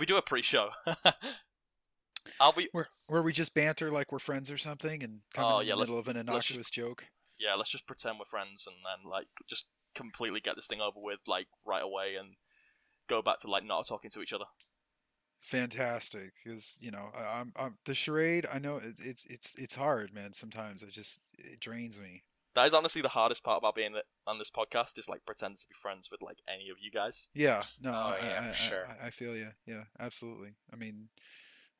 Should we do a pre-show? I'll be. Where where we just banter like we're friends or something, and come Oh, in yeah, the let's- middle of an innocuous joke. Yeah, let's just pretend we're friends and then like just completely get this thing over with like right away and go back to like not talking to each other. Fantastic, because you know I- I'm, I'm the charade. I know it, it's it's it's hard, man. Sometimes it just it drains me. That is honestly the hardest part about being on this podcast is like pretending to be friends with like any of you guys. Yeah, no, Oh, I, yeah, I, for sure. I, I feel you. Yeah, absolutely. I mean,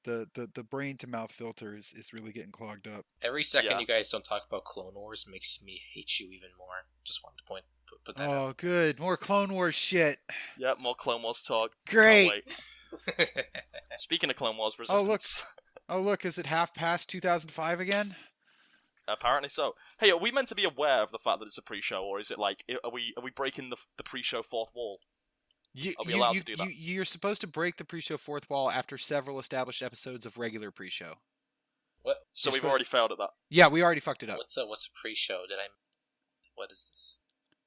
the the the brain to mouth filter is is really getting clogged up. Every second Yeah. you guys don't talk about Clone Wars makes me hate you even more. Just wanted to point put, put that Oh, good. More Clone Wars shit. Yep, more Clone Wars talk. Great. Speaking of Clone Wars Oh, look. Oh, look, is it half past 2005 again? Apparently so. Hey, are we meant to be aware of the fact that it's a pre-show, or is it like are we are we breaking the the pre-show fourth wall? You, Are we you, allowed you, to do that? You, you're supposed to break the pre-show fourth wall after several established episodes of regular pre-show. what So You're we've supposed- already failed at that. Yeah, we already fucked it up. what's a what's a pre-show? Did I? What is this?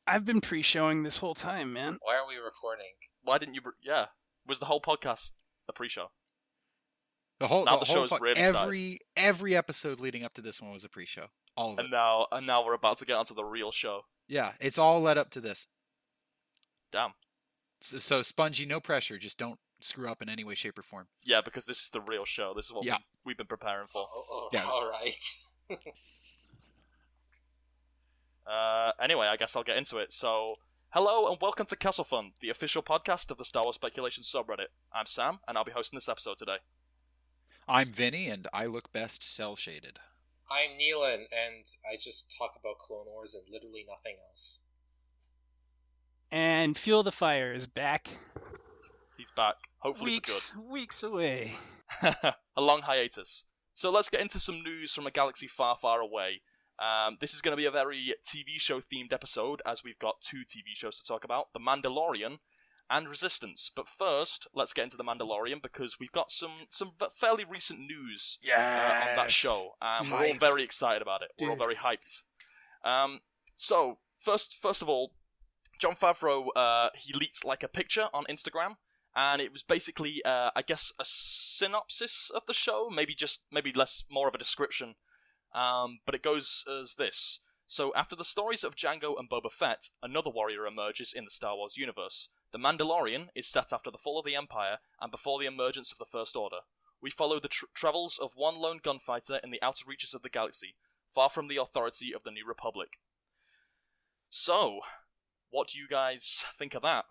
I've been pre-showing this whole time, man. Why are we recording? Why didn't you? br- Yeah, was the whole podcast a pre-show? The whole, Now the the whole show's fuck- really started. every every episode leading up to this one was a pre-show. All of it. And now and now we're about to get onto the real show. Yeah, it's all led up to this. Damn. So, so spongy, no pressure. Just don't screw up in any way, shape, or form. Yeah, because this is the real show. This is what Yeah. we, we've been preparing for. Oh, oh, Yeah. all right. Uh, anyway, I guess I'll get into it. So, hello and welcome to Kessel Fun, the official podcast of the Star Wars Speculation subreddit. I'm Sam, and I'll be hosting this episode today. I'm Vinny, and I look best cel shaded. I'm Nealon, and I just talk about Clone Wars and literally nothing else. And Fuel the Fire is back. He's back, hopefully weeks, weeks away. for good. a long hiatus. So let's get into some news from a galaxy far, far away. Um, this is going to be a very TV show themed episode, as we've got two TV shows to talk about: The Mandalorian and Resistance. But first, let's get into The Mandalorian because we've got some some fairly recent news uh, on that show. Um, we're all very excited about it. We're all very hyped. Um, so first, first of all, Jon Favreau uh, he leaked like a picture on Instagram, and it was basically, uh, I guess, a synopsis of the show. Maybe just maybe less, more of a description. Um, but it goes as this. So, after the stories of Jango and Boba Fett, another warrior emerges in the Star Wars universe. The Mandalorian is set after the fall of the Empire and before the emergence of the First Order. We follow the tr- travels of one lone gunfighter in the outer reaches of the galaxy, far from the authority of the New Republic. So, what do you guys think of that?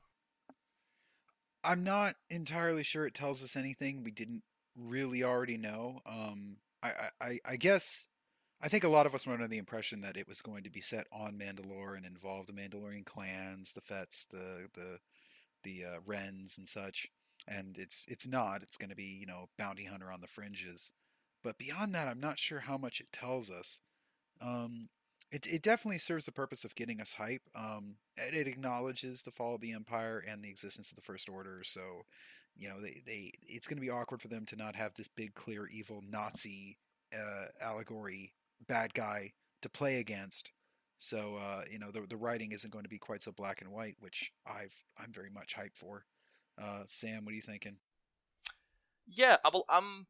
I'm not entirely sure it tells us anything we didn't really already know. Um, I, I, I- I guess I think a lot of us were under the impression that it was going to be set on Mandalore and involve the Mandalorian clans, the Fetts, the the the uh, Wrens and such. And it's it's not. It's going to be you know bounty hunter on the fringes. But beyond that, I'm not sure how much it tells us. Um, it it definitely serves the purpose of getting us hype. Um, it, it acknowledges the fall of the Empire and the existence of the First Order. So, you know, they, they it's going to be awkward for them to not have this big, clear, evil Nazi uh, allegory bad guy to play against. So, uh, you know, the the writing isn't going to be quite so black and white, which I've I'm very much hyped for. Uh, Sam, what are you thinking? Yeah, I will, um,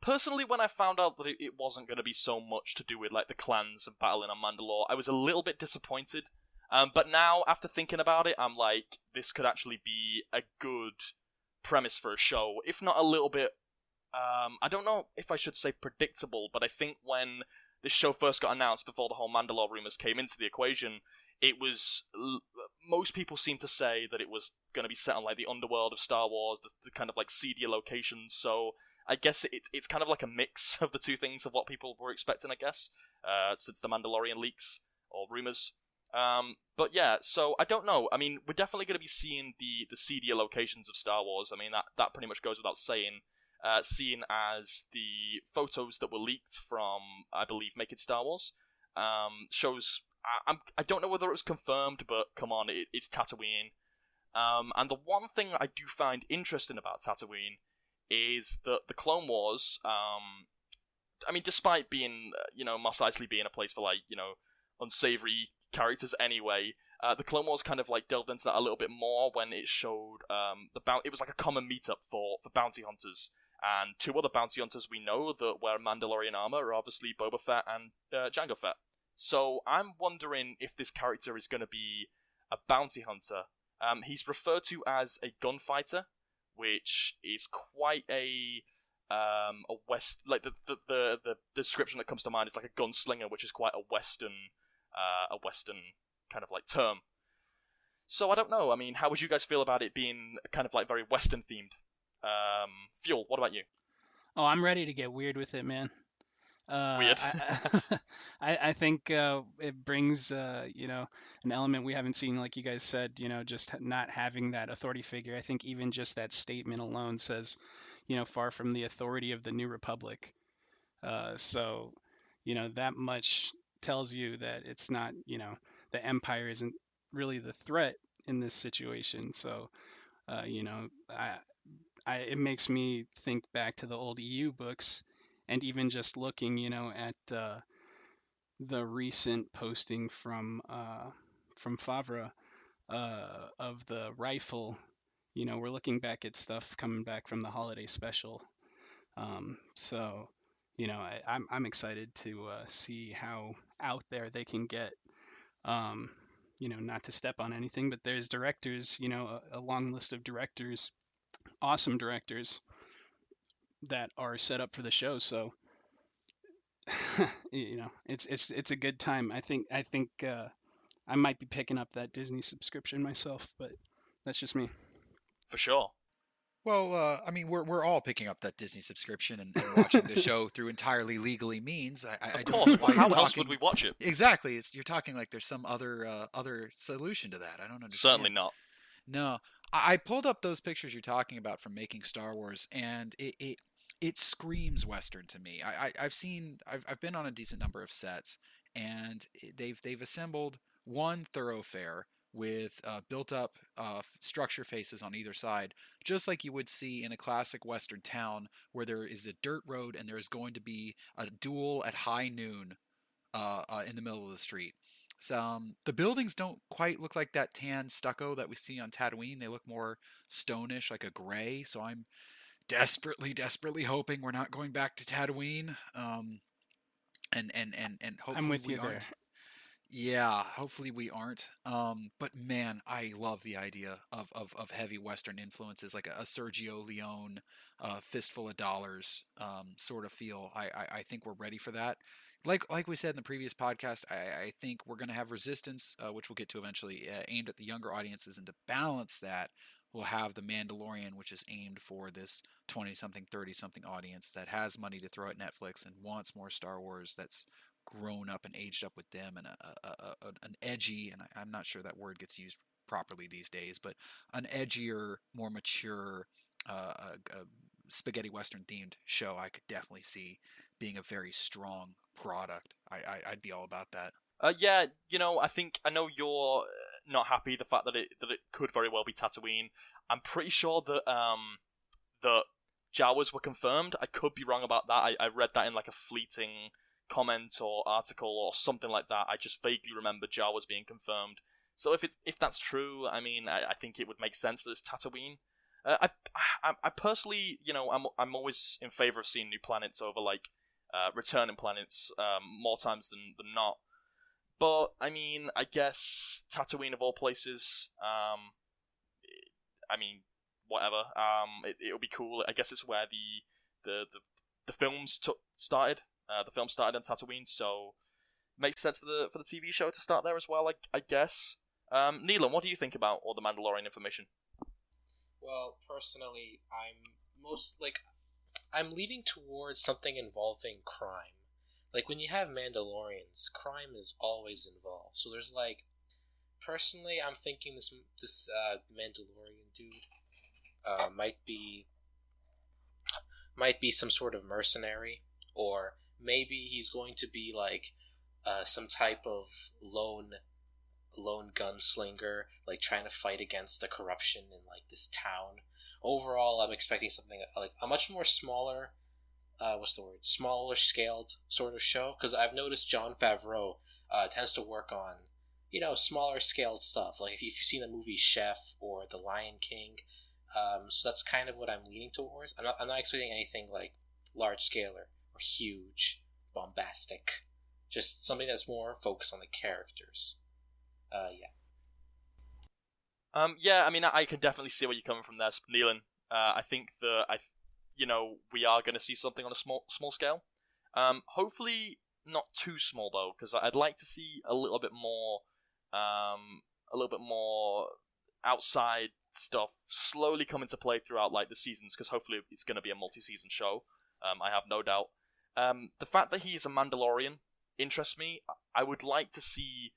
personally, when I found out that it, it wasn't going to be so much to do with like the clans and battling on Mandalore, I was a little bit disappointed. Um, but now, after thinking about it, I'm like, this could actually be a good premise for a show, if not a little bit. Um, I don't know if I should say predictable, but I think when this show first got announced, before the whole Mandalore rumors came into the equation, it was most people seem to say that it was going to be set on like the underworld of Star Wars, the, the kind of like seedier locations. So I guess it, it's kind of like a mix of the two things of what people were expecting. I guess uh, since the Mandalorian leaks or rumors. Um, but yeah, so I don't know. I mean, we're definitely going to be seeing the the seedier locations of Star Wars. I mean, that that pretty much goes without saying. Uh, seeing as the photos that were leaked from, I believe, Making Star Wars, um, shows. I, I'm, I don't know whether it was confirmed, but come on, it, it's Tatooine. Um, and the one thing I do find interesting about Tatooine is that the Clone Wars, um, I mean, despite being, uh, you know, Mos Eisley being a place for like, you know, unsavory characters anyway. Uh, the Clone Wars kind of like delved into that a little bit more when it showed um, the bounty. It was like a common meetup for for bounty hunters, and two other bounty hunters we know that wear Mandalorian armor are obviously Boba Fett and uh, Jango Fett. So I'm wondering if this character is going to be a bounty hunter. Um, he's referred to as a gunfighter, which is quite a um, a west like the, the the the description that comes to mind is like a gunslinger, which is quite a western uh, a western kind of like term. So I don't know. I mean, how would you guys feel about it being kind of like very western themed? Um, Fuel. What about you? Oh, I'm ready to get weird with it, man. Uh, Weird. I, I, I think uh, it brings, uh, you know, an element we haven't seen, like you guys said, you know, just not having that authority figure. I think even just that statement alone says, you know, far from the authority of the New Republic. Uh, so, you know, that much tells you that it's not, you know, the Empire isn't really the threat in this situation. So, uh, you know, I, I, it makes me think back to the old EU books and even just looking, you know, at uh, the recent posting from uh, from Favre uh, of the rifle, you know, we're looking back at stuff coming back from the holiday special. Um, so, you know, I, I'm I'm excited to uh, see how out there they can get. Um, you know, not to step on anything, but there's directors, you know, a, a long list of directors, awesome directors that are set up for the show. So, you know, it's it's it's a good time. I think I think uh, I might be picking up that Disney subscription myself, but that's just me. For sure. Well, uh, I mean, we're we're all picking up that Disney subscription and, and watching the show through entirely legally means. I, I, Of I don't course. know why How you're else talking- would we watch it? Exactly. It's, you're talking like there's some other uh, other solution to that. I don't understand. Certainly not. No, I, pulled up those pictures you're talking about from making Star Wars, and it it, it screams Western to me. I, I I've seen I've I've been on a decent number of sets, and they've they've assembled one thoroughfare with uh, built up uh, structure faces on either side, just like you would see in a classic Western town where there is a dirt road and there is going to be a duel at high noon uh, uh, in the middle of the street. Some the buildings don't quite look like that tan stucco that we see on Tatooine. They look more stonish, like a gray. So I'm desperately, desperately hoping we're not going back to Tatooine. Um, and and and and hopefully I'm with we you aren't. there. Yeah, hopefully we aren't. Um, but man, I love the idea of, of, of heavy Western influences, like a, a Sergio Leone, uh, fistful of dollars, um, sort of feel. I, I, I think we're ready for that. Like like we said in the previous podcast, I, I think we're going to have Resistance, uh, which we'll get to eventually, uh, aimed at the younger audiences, and to balance that, we'll have the Mandalorian, which is aimed for this twenty something, thirty something audience that has money to throw at Netflix and wants more Star Wars. That's grown up and aged up with them and a, a, a, an edgy and I, I'm not sure that word gets used properly these days but an edgier more mature uh, uh, spaghetti western themed show I could definitely see being a very strong product I, I I'd be all about that Uh, yeah, you know, I think I know you're uh, not happy the fact that it that it could very well be Tatooine. I'm pretty sure that um that Jawas were confirmed. I could be wrong about that. I, I read that in like a fleeting comment or article or something like that. I just vaguely remember Jawas being confirmed. So if it if that's true, I mean, I, I think it would make sense that it's Tatooine. Uh, I, I I personally, you know, I'm I'm always in favor of seeing new planets over like uh, returning planets um, more times than than not. But I mean, I guess Tatooine of all places. Um, I mean, whatever. Um, it it'll be cool. I guess it's where the the the, the films took started. Uh, the film started on Tatooine, so makes sense for the for the TV show to start there as well. I I guess. Um, Nealon, what do you think about all the Mandalorian information? Well, personally, I'm most like I'm leaning towards something involving crime. Like when you have Mandalorians, crime is always involved. So there's like, personally, I'm thinking this this uh, Mandalorian dude uh, might be might be some sort of mercenary, or maybe he's going to be like uh, some type of lone lone gunslinger, like trying to fight against the corruption in like this town. Overall, I'm expecting something like a much more smaller, uh, what's the word, smaller scaled sort of show. Because I've noticed Jon Favreau uh, tends to work on, you know smaller scaled stuff. Like if you've seen the movie Chef or The Lion King, um, so that's kind of what I'm leaning towards. I'm not, I'm not expecting anything like large scale or, huge, bombastic. Just something that's more focused on the characters. Uh, yeah. Um, yeah, I mean, I, I can definitely see where you're coming from there, Nealon. Uh, I think that I, you know, we are going to see something on a small small scale. Um, hopefully not too small though, because I'd like to see a little bit more, um, a little bit more outside stuff slowly come into play throughout like the seasons, because hopefully it's going to be a multi-season show. Um, I have no doubt. Um, the fact that he's a Mandalorian interests me. I would like to see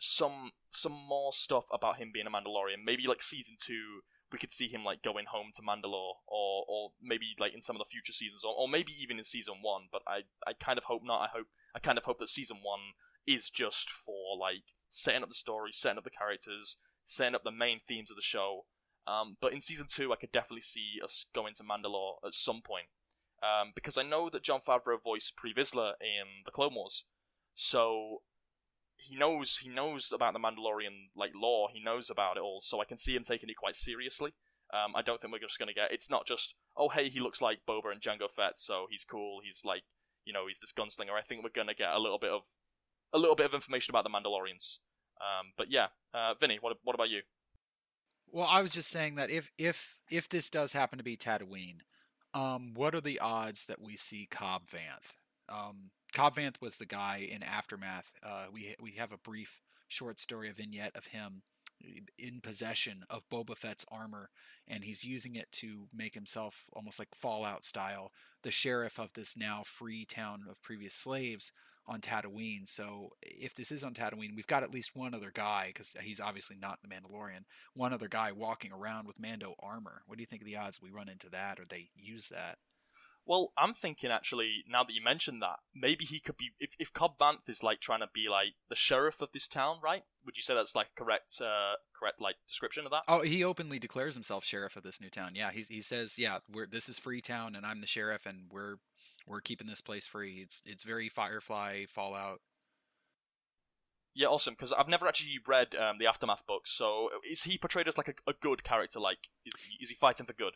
some some more stuff about him being a Mandalorian. Maybe like season two, we could see him like going home to Mandalore, or or maybe like in some of the future seasons, or, or maybe even in season one. But I I kind of hope not. I hope I kind of hope that season one is just for like setting up the story, setting up the characters, setting up the main themes of the show. Um, but in season two, I could definitely see us going to Mandalore at some point. Um, because I know that Jon Favreau voiced Pre Vizsla in the Clone Wars, so he knows he knows about the Mandalorian like lore. He knows about it all, so I can see him taking it quite seriously. Um, I don't think we're just gonna get. It's not just oh hey he looks like Boba and Jango Fett, so he's cool. He's like you know he's this gunslinger. I think we're gonna get a little bit of a little bit of information about the Mandalorians. Um, but yeah, uh, Vinny, what what about you? Well, I was just saying that if if if this does happen to be Tatooine, um, what are the odds that we see Cobb Vanth? Um, Cobb Vanth was the guy in Aftermath. Uh, we we have a brief short story, a vignette of him in possession of Boba Fett's armor, and he's using it to make himself almost like Fallout style, the sheriff of this now free town of previous slaves on Tatooine. So if this is on Tatooine, we've got at least one other guy because he's obviously not the Mandalorian. One other guy walking around with Mando armor. What do you think of the odds we run into that or they use that? Well, I'm thinking actually, now that you mentioned that, maybe he could be if if Cobb Vanth is like trying to be like the sheriff of this town, right? Would you say that's like correct uh correct like description of that? Oh, he openly declares himself sheriff of this new town. Yeah, he he says, "Yeah, we're this is Freetown and I'm the sheriff and we're we're keeping this place free." It's it's very Firefly Fallout. Yeah, awesome. Because I've never actually read um, the aftermath books. So is he portrayed as like a, a good character? Like, is he, is he fighting for good?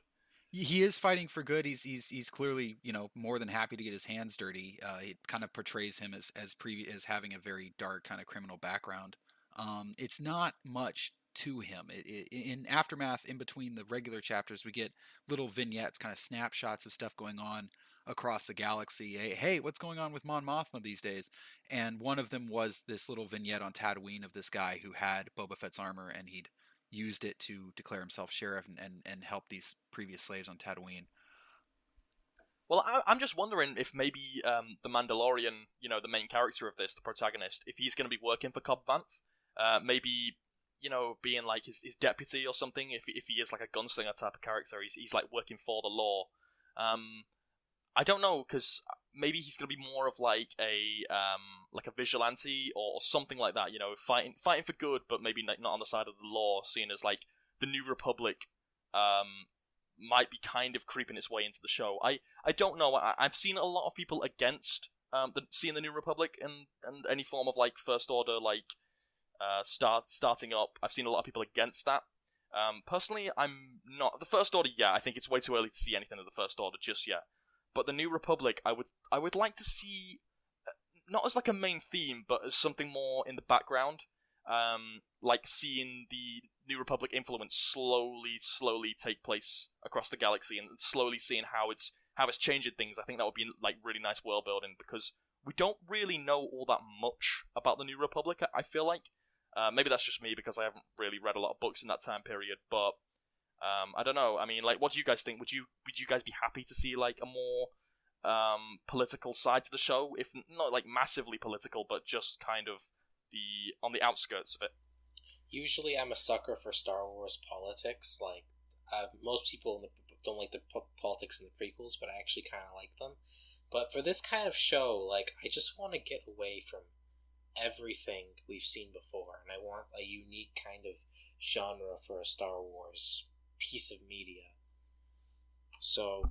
He is fighting for good. He's he's he's clearly you know more than happy to get his hands dirty. Uh, it kind of portrays him as as previ- as having a very dark kind of criminal background. Um, it's not much to him. It, it, in aftermath, in between the regular chapters, we get little vignettes, kind of snapshots of stuff going on across the galaxy. Hey, hey, what's going on with Mon Mothma these days? And one of them was this little vignette on Tatooine of this guy who had Boba Fett's armor, and he'd used it to declare himself sheriff and, and, and help these previous slaves on Tatooine. Well, I, am just wondering if maybe um, the Mandalorian, you know, the main character of this, the protagonist, if he's going to be working for Cobb Vanth, uh, maybe you know, being like his, his deputy or something. If if he is like a gunslinger type of character, he's he's like working for the law. Um, I don't know because maybe he's gonna be more of like a um like a vigilante or, or something like that. You know, fighting fighting for good, but maybe not on the side of the law. Seeing as like the New Republic um might be kind of creeping its way into the show. I I don't know. I, I've seen a lot of people against um the, seeing the New Republic and and any form of like First Order like uh start starting up. I've seen a lot of people against that. Um, personally, I'm not the First Order. Yeah, I think it's way too early to see anything of the First Order just yet. But the New Republic, I would I would like to see uh, not as like a main theme, but as something more in the background, um, like seeing the New Republic influence slowly, slowly take place across the galaxy, and slowly seeing how it's how it's changing things. I think that would be like really nice world building because we don't really know all that much about the New Republic. I feel like uh, maybe that's just me because I haven't really read a lot of books in that time period, but um, I don't know. I mean, like, what do you guys think? Would you would you guys be happy to see like a more um, political side to the show, if not like massively political, but just kind of the on the outskirts of it? Usually, I'm a sucker for Star Wars politics. Like, uh, most people the, don't like the po- politics in the prequels, but I actually kind of like them. But for this kind of show, like, I just want to get away from everything we've seen before, and I want a unique kind of genre for a Star Wars piece of media. So,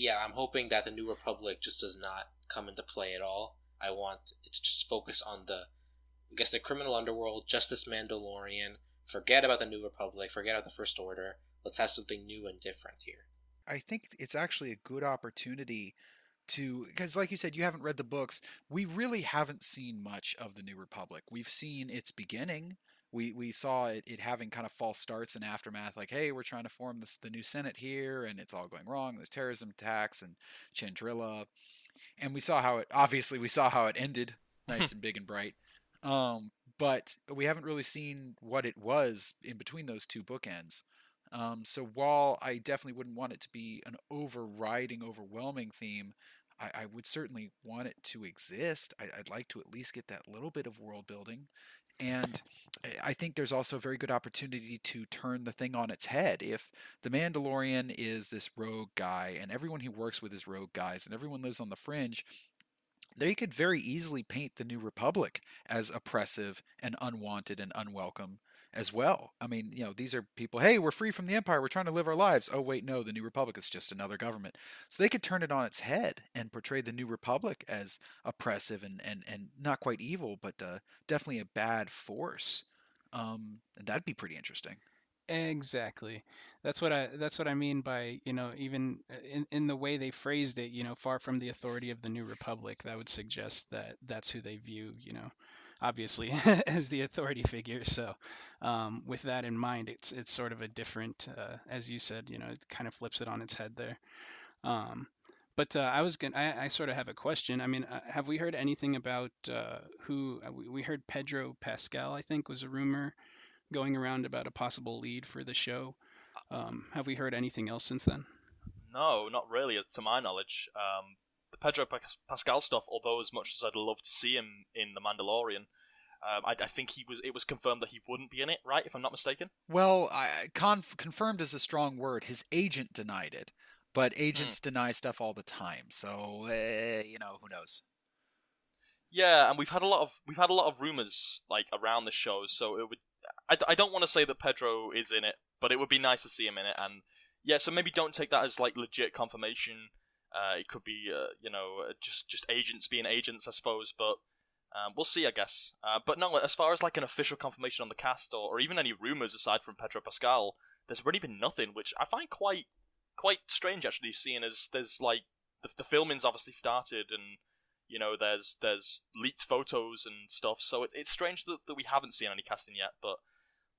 yeah, I'm hoping that the New Republic just does not come into play at all. I want it to just focus on the I guess the criminal underworld, Justice Mandalorian. Forget about the New Republic. Forget about the First Order. Let's have something new and different here. I think it's actually a good opportunity to because like you said you haven't read the books we really haven't seen much of the new republic we've seen its beginning we we saw it, it having kind of false starts and aftermath like hey we're trying to form this the new senate here and it's all going wrong there's terrorism attacks and Chandrila and we saw how it obviously we saw how it ended nice and big and bright um, but we haven't really seen what it was in between those two bookends um, so while I definitely wouldn't want it to be an overriding, overwhelming theme, I, I would certainly want it to exist. I, would like to at least get that little bit of world building. And I think there's also a very good opportunity to turn the thing on its head. If the Mandalorian is this rogue guy, and everyone he works with is rogue guys, and everyone lives on the fringe, they could very easily paint the New Republic as oppressive and unwanted and unwelcome as well. I mean, you know, these are people, hey, we're free from the empire, we're trying to live our lives. Oh, wait, no, the New Republic is just another government. So they could turn it on its head and portray the New Republic as oppressive and, and, and not quite evil, but uh, definitely a bad force. Um, and that'd be pretty interesting. Exactly. That's what I that's what I mean by, you know, even uh, in in the way they phrased it, you know, far from the authority of the New Republic, that would suggest that that's who they view, you know, obviously as the authority figure. So, um, with that in mind, it's it's sort of a different, uh, as you said, you know, it kind of flips it on its head there. Um, but uh, I was going I, I sort of have a question. I mean, uh, have we heard anything about uh, who uh, we, we heard Pedro Pascal? I think was a rumor going around about a possible lead for the show. Um, have we heard anything else since then? No, not really, to my knowledge. Um, Pedro Pascal stuff, although as much as I'd love to see him in The Mandalorian, um, I, I, think he was. It was confirmed that he wouldn't be in it, right? If I'm not mistaken. Well, I, conf- confirmed is a strong word. His agent denied it, but agents mm. deny stuff all the time. So uh, you know, who knows? Yeah, and we've had a lot of we've had a lot of rumors like around the show. So it would. I, I don't want to say that Pedro is in it, but it would be nice to see him in it. And yeah, so maybe don't take that as like legit confirmation uh, it could be, uh, you know, uh, just just agents being agents, I suppose. But um, we'll see, I guess. Uh, but no, as far as like an official confirmation on the cast or, or even any rumors aside from Pedro Pascal, there's really been nothing, which I find quite quite strange actually. Seeing as there's like the, the filming's obviously started and you know there's there's leaked photos and stuff, so it, it's strange that, that we haven't seen any casting yet. But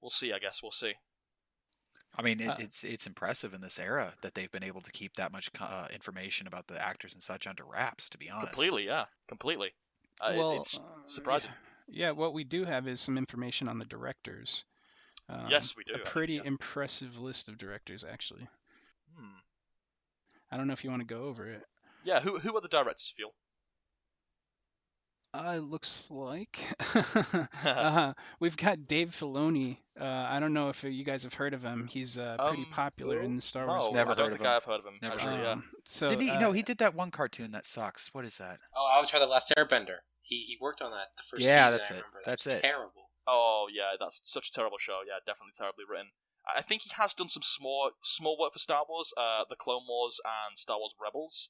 we'll see, I guess. We'll see. I mean, it, uh, it's it's impressive in this era that they've been able to keep that much uh, information about the actors and such under wraps. To be honest, completely, yeah, completely. Uh, well, it, it's uh, surprising. Yeah. yeah. what we do have is some information on the directors. Um, yes, we do. A pretty yeah. impressive list of directors, actually. Hmm. I don't know if you want to go over it. Yeah, who who are the directors, Fuel? Uh, looks like uh, we've got Dave Filoni. Uh, I don't know if you guys have heard of him. He's uh, pretty um, popular in the Star Wars. No, never I don't think of I've heard of him. Never actually, heard of him. Yeah. So did he? Uh, no, he did that one cartoon that sucks. What is that? Oh, Avatar: The Last Airbender. He he worked on that the first yeah, season. that's I it. That's it. Terrible. Oh yeah, that's such a terrible show. Yeah, definitely terribly written. I think he has done some small small work for Star Wars, uh, the Clone Wars and Star Wars Rebels.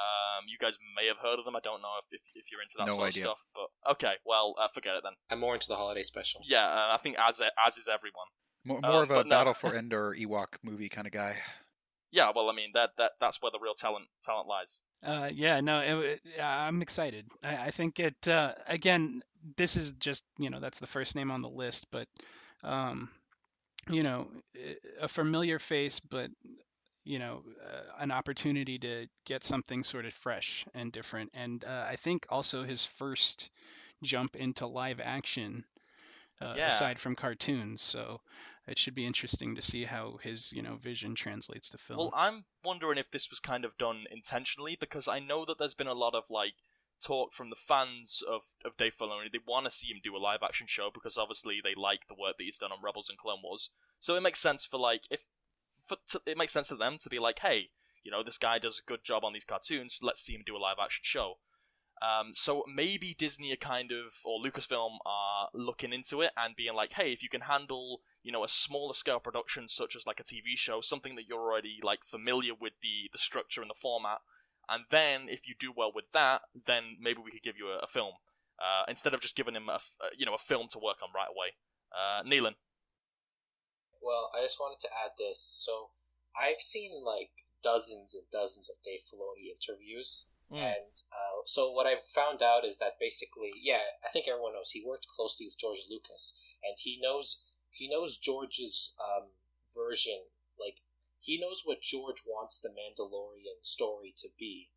Um, you guys may have heard of them. I don't know if, if, if you're into that no sort idea. of stuff, but okay, well, uh, forget it then. I'm more into the holiday special. Yeah, uh, I think as as is everyone. More, more uh, of a Battle no. for Endor Ewok movie kind of guy. Yeah, well, I mean that that that's where the real talent talent lies. Uh, yeah, no, it, it, I'm excited. I, I think it. Uh, again, this is just you know that's the first name on the list, but um, you know, a familiar face, but you know uh, an opportunity to get something sort of fresh and different and uh, i think also his first jump into live action uh, yeah. aside from cartoons so it should be interesting to see how his you know vision translates to film well i'm wondering if this was kind of done intentionally because i know that there's been a lot of like talk from the fans of, of Dave Filoni. They want to see him do a live action show because obviously they like the work that he's done on Rebels and Clone Wars. So it makes sense for like if for, to, it makes sense to them to be like, hey, you know, this guy does a good job on these cartoons. Let's see him do a live action show. Um, so maybe Disney are kind of or Lucasfilm are looking into it and being like, hey, if you can handle you know a smaller scale production such as like a TV show, something that you're already like familiar with the the structure and the format, and then if you do well with that, then maybe we could give you a, a film. uh, instead of just giving him a uh, you know a film to work on right away. Uh, Nealon. Well, I just wanted to add this. So I've seen like dozens and dozens of Dave Filoni interviews, Mm. and uh, so what I've found out is that basically, yeah, I think everyone knows he worked closely with George Lucas, and he knows he knows George's um, version. Like he knows what George wants the Mandalorian story to be.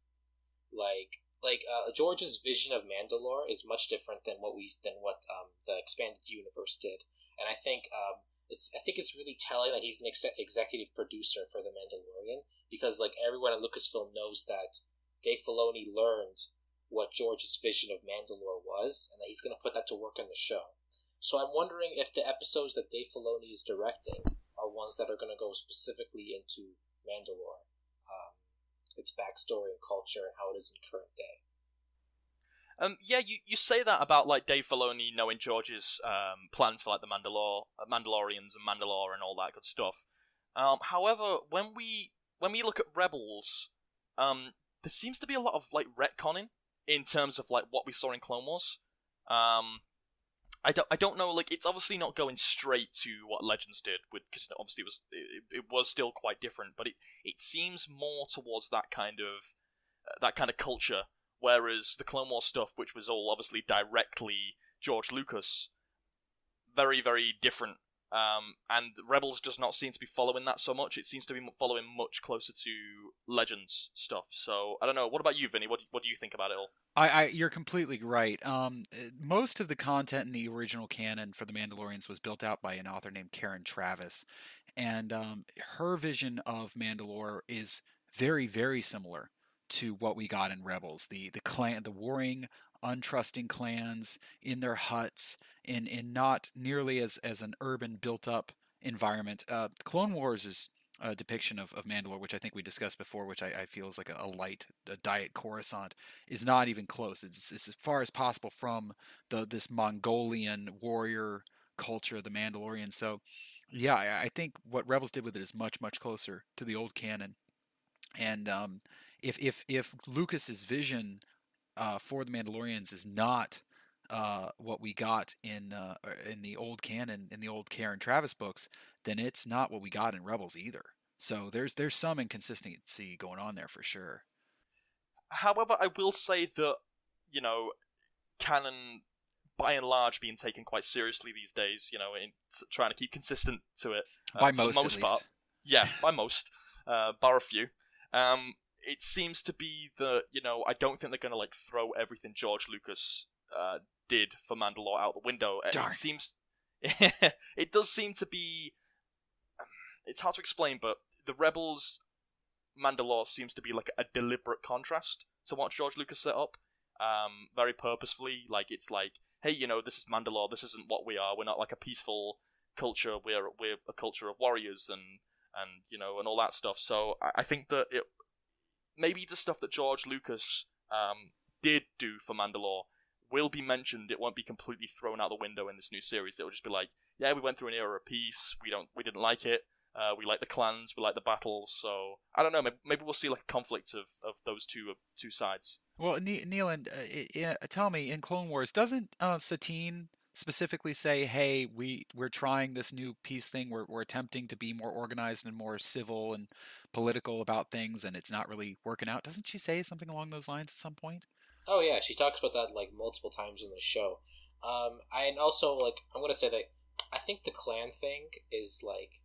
Like like uh, George's vision of Mandalore is much different than what we than what um, the expanded universe did, and I think um, it's I think it's really telling that he's an ex- executive producer for the Mandalorian because like everyone at Lucasfilm knows that Dave Filoni learned what George's vision of Mandalore was, and that he's going to put that to work in the show. So I'm wondering if the episodes that Dave Filoni is directing are ones that are going to go specifically into Mandalore, um, its backstory and culture, and how it is in current day. Um, yeah, you, you say that about like Dave Filoni knowing George's um, plans for like the uh, Mandalorians and Mandalore and all that good stuff. Um, however, when we when we look at Rebels, um, there seems to be a lot of like retconning in terms of like what we saw in Clone Wars. Um, I don't I don't know like it's obviously not going straight to what Legends did with because obviously it was it, it was still quite different, but it it seems more towards that kind of uh, that kind of culture whereas the Clone Wars stuff, which was all obviously directly George Lucas, very very different. Um, and Rebels does not seem to be following that so much. It seems to be following much closer to Legends stuff. So I don't know. What about you, Vinny? What what do you think about it all? I, I you're completely right. Um, most of the content in the original canon for the Mandalorians was built out by an author named Karen Traviss, and um, her vision of Mandalore is very very similar to what we got in Rebels. The the clan, the warring, untrusting clans in their huts, in in not nearly as as an urban built up environment. Uh, Clone Wars is a depiction of, of Mandalore, which I think we discussed before, which I, I feel is like a, a light, a diet Coruscant, is not even close. It's, it's as far as possible from the this Mongolian warrior culture, of the Mandalorian. So, yeah, I, I think what Rebels did with it is much much closer to the old canon. And um, if if if Lucas's vision uh, for the Mandalorians is not uh, what we got in uh, in the old canon in the old Karen Traviss books, then it's not what we got in Rebels either. So there's there's some inconsistency going on there for sure. However, I will say that you know, canon by and large being taken quite seriously these days. You know, in trying to keep consistent to it. Uh, By most, most part. Yeah, by most, uh, bar a few. Um, it seems to be that you know I don't think they're gonna like throw everything George Lucas uh, did for Mandalore out the window. Darn. It seems it does seem to be. It's hard to explain, but the Rebels Mandalore seems to be like a deliberate contrast to what George Lucas set up. Um, very purposefully, like it's like, hey, you know, this is Mandalore. This isn't what we are. We're not like a peaceful culture. We're we're a culture of warriors and and you know and all that stuff. So I, I think that it maybe the stuff that George Lucas um, did do for Mandalore will be mentioned. It won't be completely thrown out the window in this new series. It'll just be like, yeah, we went through an era of peace. We don't, we didn't like it. Uh, we like the clans. We like the battles. So I don't know. Maybe, maybe we'll see like a conflict of, of those two uh, two sides. Well, Neil, and uh, tell me in Clone Wars, doesn't uh, Satine specifically say, "Hey, we we're trying this new peace thing. We're we're attempting to be more organized and more civil and political about things, and it's not really working out." Doesn't she say something along those lines at some point? Oh yeah, she talks about that like multiple times in the show. Um, I, and also like I'm gonna say that I think the clan thing is like,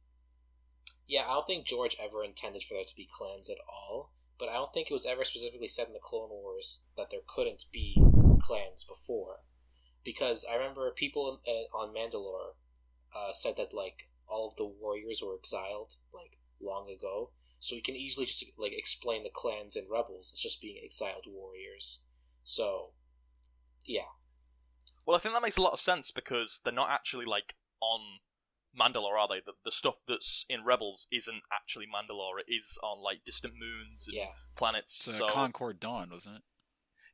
yeah, I don't think George ever intended for there to be clans at all. But I don't think it was ever specifically said in the Clone Wars that there couldn't be clans before, because I remember people uh, on Mandalore uh, said that like all of the warriors were exiled like long ago. So we can easily just like explain the clans and rebels as just being exiled warriors. So, yeah. Well, I think that makes a lot of sense because they're not actually like on Mandalore, are they? The, the stuff that's in Rebels isn't actually Mandalore. It is on like distant moons and Yeah. planets. It's uh, so Concord Dawn, wasn't it?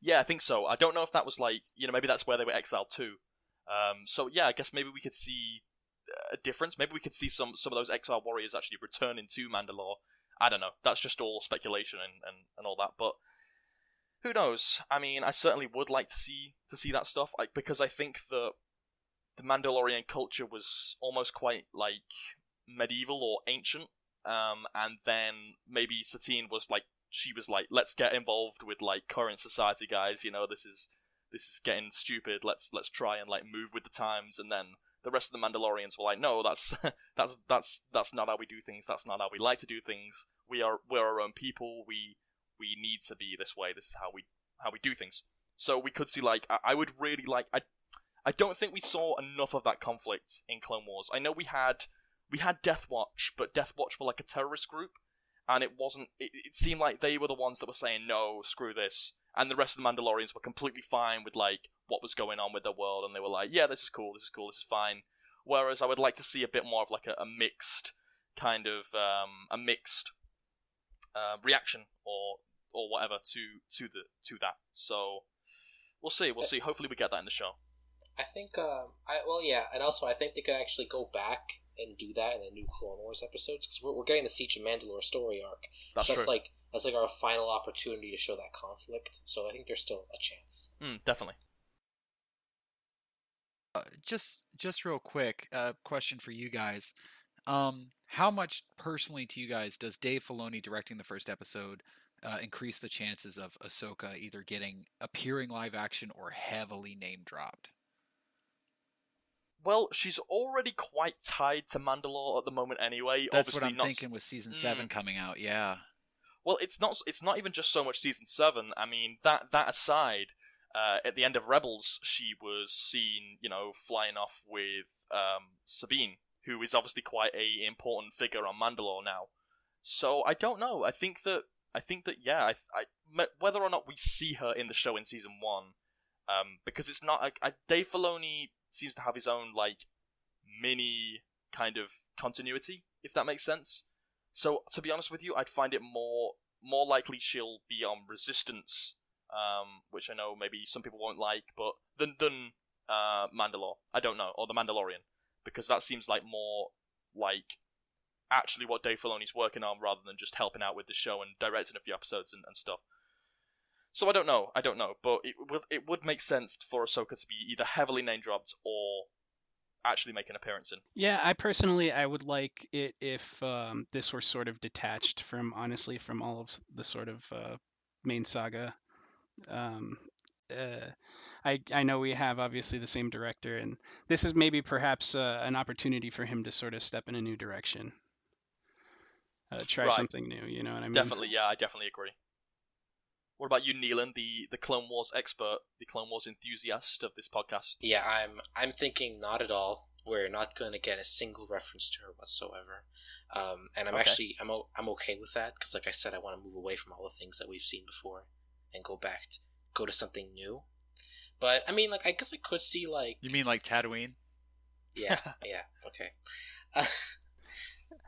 Yeah, I think so. I don't know if that was like you know maybe that's where they were exiled to. Um, so yeah, I guess maybe we could see a difference. Maybe we could see some some of those exile warriors actually returning to Mandalore. I don't know. That's just all speculation and, and, and all that. But who knows? I mean, I certainly would like to see to see that stuff, like because I think that the Mandalorian culture was almost quite like medieval or ancient. Um, and then maybe Satine was like, she was like, let's get involved with like current society, guys. You know, this is this is getting stupid. Let's let's try and like move with the times. And then the rest of the Mandalorians were like, no, that's that's that's that's not how we do things. That's not how we like to do things. We are we're our own people. We we need to be this way. This is how we how we do things. So we could see like I, I would really like I I don't think we saw enough of that conflict in Clone Wars. I know we had we had Death Watch, but Death Watch were like a terrorist group, and it wasn't. It, it seemed like they were the ones that were saying no, screw this, and the rest of the Mandalorians were completely fine with like what was going on with their world, and they were like, yeah, this is cool, this is cool, this is fine. Whereas I would like to see a bit more of like a, a mixed kind of um, a mixed uh, reaction or or whatever to to the to that. So we'll see, we'll see. Hopefully, we get that in the show. I think, um, I well, yeah, and also I think they could actually go back and do that in the new Clone Wars episodes because we're, we're getting the Siege of Mandalore story arc. That's so that's true. like that's like our final opportunity to show that conflict. So I think there's still a chance. Mm, definitely. Uh, just just real quick, uh, question for you guys. Um, how much personally to you guys does Dave Filoni directing the first episode uh, increase the chances of Ahsoka either getting appearing live action or heavily name dropped? Well, she's already quite tied to Mandalore at the moment, anyway. That's Obviously what I'm not... thinking with season seven Mm. coming out. Yeah. Well, it's not. It's not even just so much season seven. I mean, that that aside, uh, at the end of Rebels, she was seen, you know, flying off with um, Sabine, who is obviously quite a important figure on Mandalore now. So I don't know. I think that I think that yeah, I, I whether or not we see her in the show in season one, um, because it's not. A, a, Dave Filoni seems to have his own like mini kind of continuity, if that makes sense. So to be honest with you, I'd find it more more likely she'll be on Resistance, um, which I know maybe some people won't like, but than than uh, Mandalore. I don't know, or the Mandalorian, because that seems like more like actually what Dave Filoni's working on rather than just helping out with the show and directing a few episodes and, and stuff. So I don't know, I don't know, but it would it would make sense for Ahsoka to be either heavily name dropped or actually make an appearance in. Yeah, I personally I would like it if um, this were sort of detached from honestly from all of the sort of uh, main saga. Um, uh, I I know we have obviously the same director, and this is maybe perhaps uh, an opportunity for him to sort of step in a new direction, uh, try Right. something new. You know what I mean? Definitely, yeah, I definitely agree. What about you, Nealon, the, the Clone Wars expert, the Clone Wars enthusiast of this podcast? Yeah, I'm I'm thinking not at all. We're not going to get a single reference to her whatsoever, um, and I'm Okay. actually I'm o- I'm okay with that because, like I said, I want to move away from all the things that we've seen before and go back to go to something new. But I mean, like I guess I could see like You mean like Tatooine? yeah yeah okay. Uh,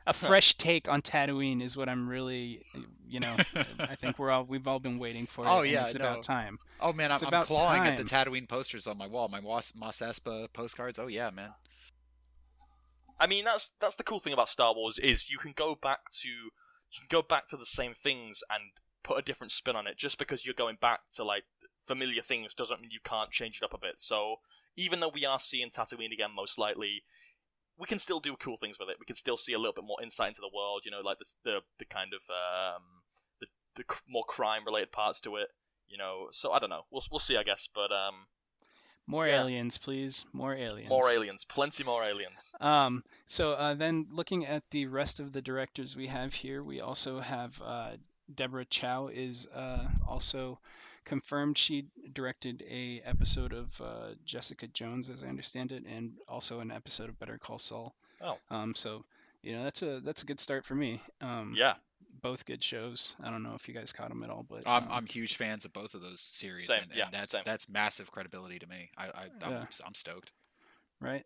a fresh take on Tatooine is what I'm really, you know, I think we're all we've all been waiting for. it, Oh, and yeah, it's no. about time. Oh man, I'm, It's I'm about clawing at the time. Tatooine posters on my wall. My Mos, Mos Espa postcards. Oh yeah, man. I mean, that's that's the cool thing about Star Wars is you can go back to you can go back to the same things and put a different spin on it. Just because you're going back to like familiar things doesn't mean you can't change it up a bit. So even though we are seeing Tatooine again, most likely, we can still do cool things with it. We can still see a little bit more insight into the world. You know, like the the, the kind of um, the the more crime related parts to it. You know, so I don't know. We'll we'll see, I guess. But um, More Yeah. aliens, please. More aliens. more aliens, plenty more aliens. Um, so uh, then looking at the rest of the directors we have here, we also have uh, Deborah Chow is uh, also confirmed. She directed a episode of uh, Jessica Jones, as I understand it, and also an episode of Better Call Saul. Oh. Um, so you know that's a that's a good start for me. Um, Yeah, Both good shows. I don't know if you guys caught them at all, but I'm um, I'm huge fans of both of those series, Same, and, and yeah, that's same. that's massive credibility to me. I, I I'm, Yeah. I'm stoked. right?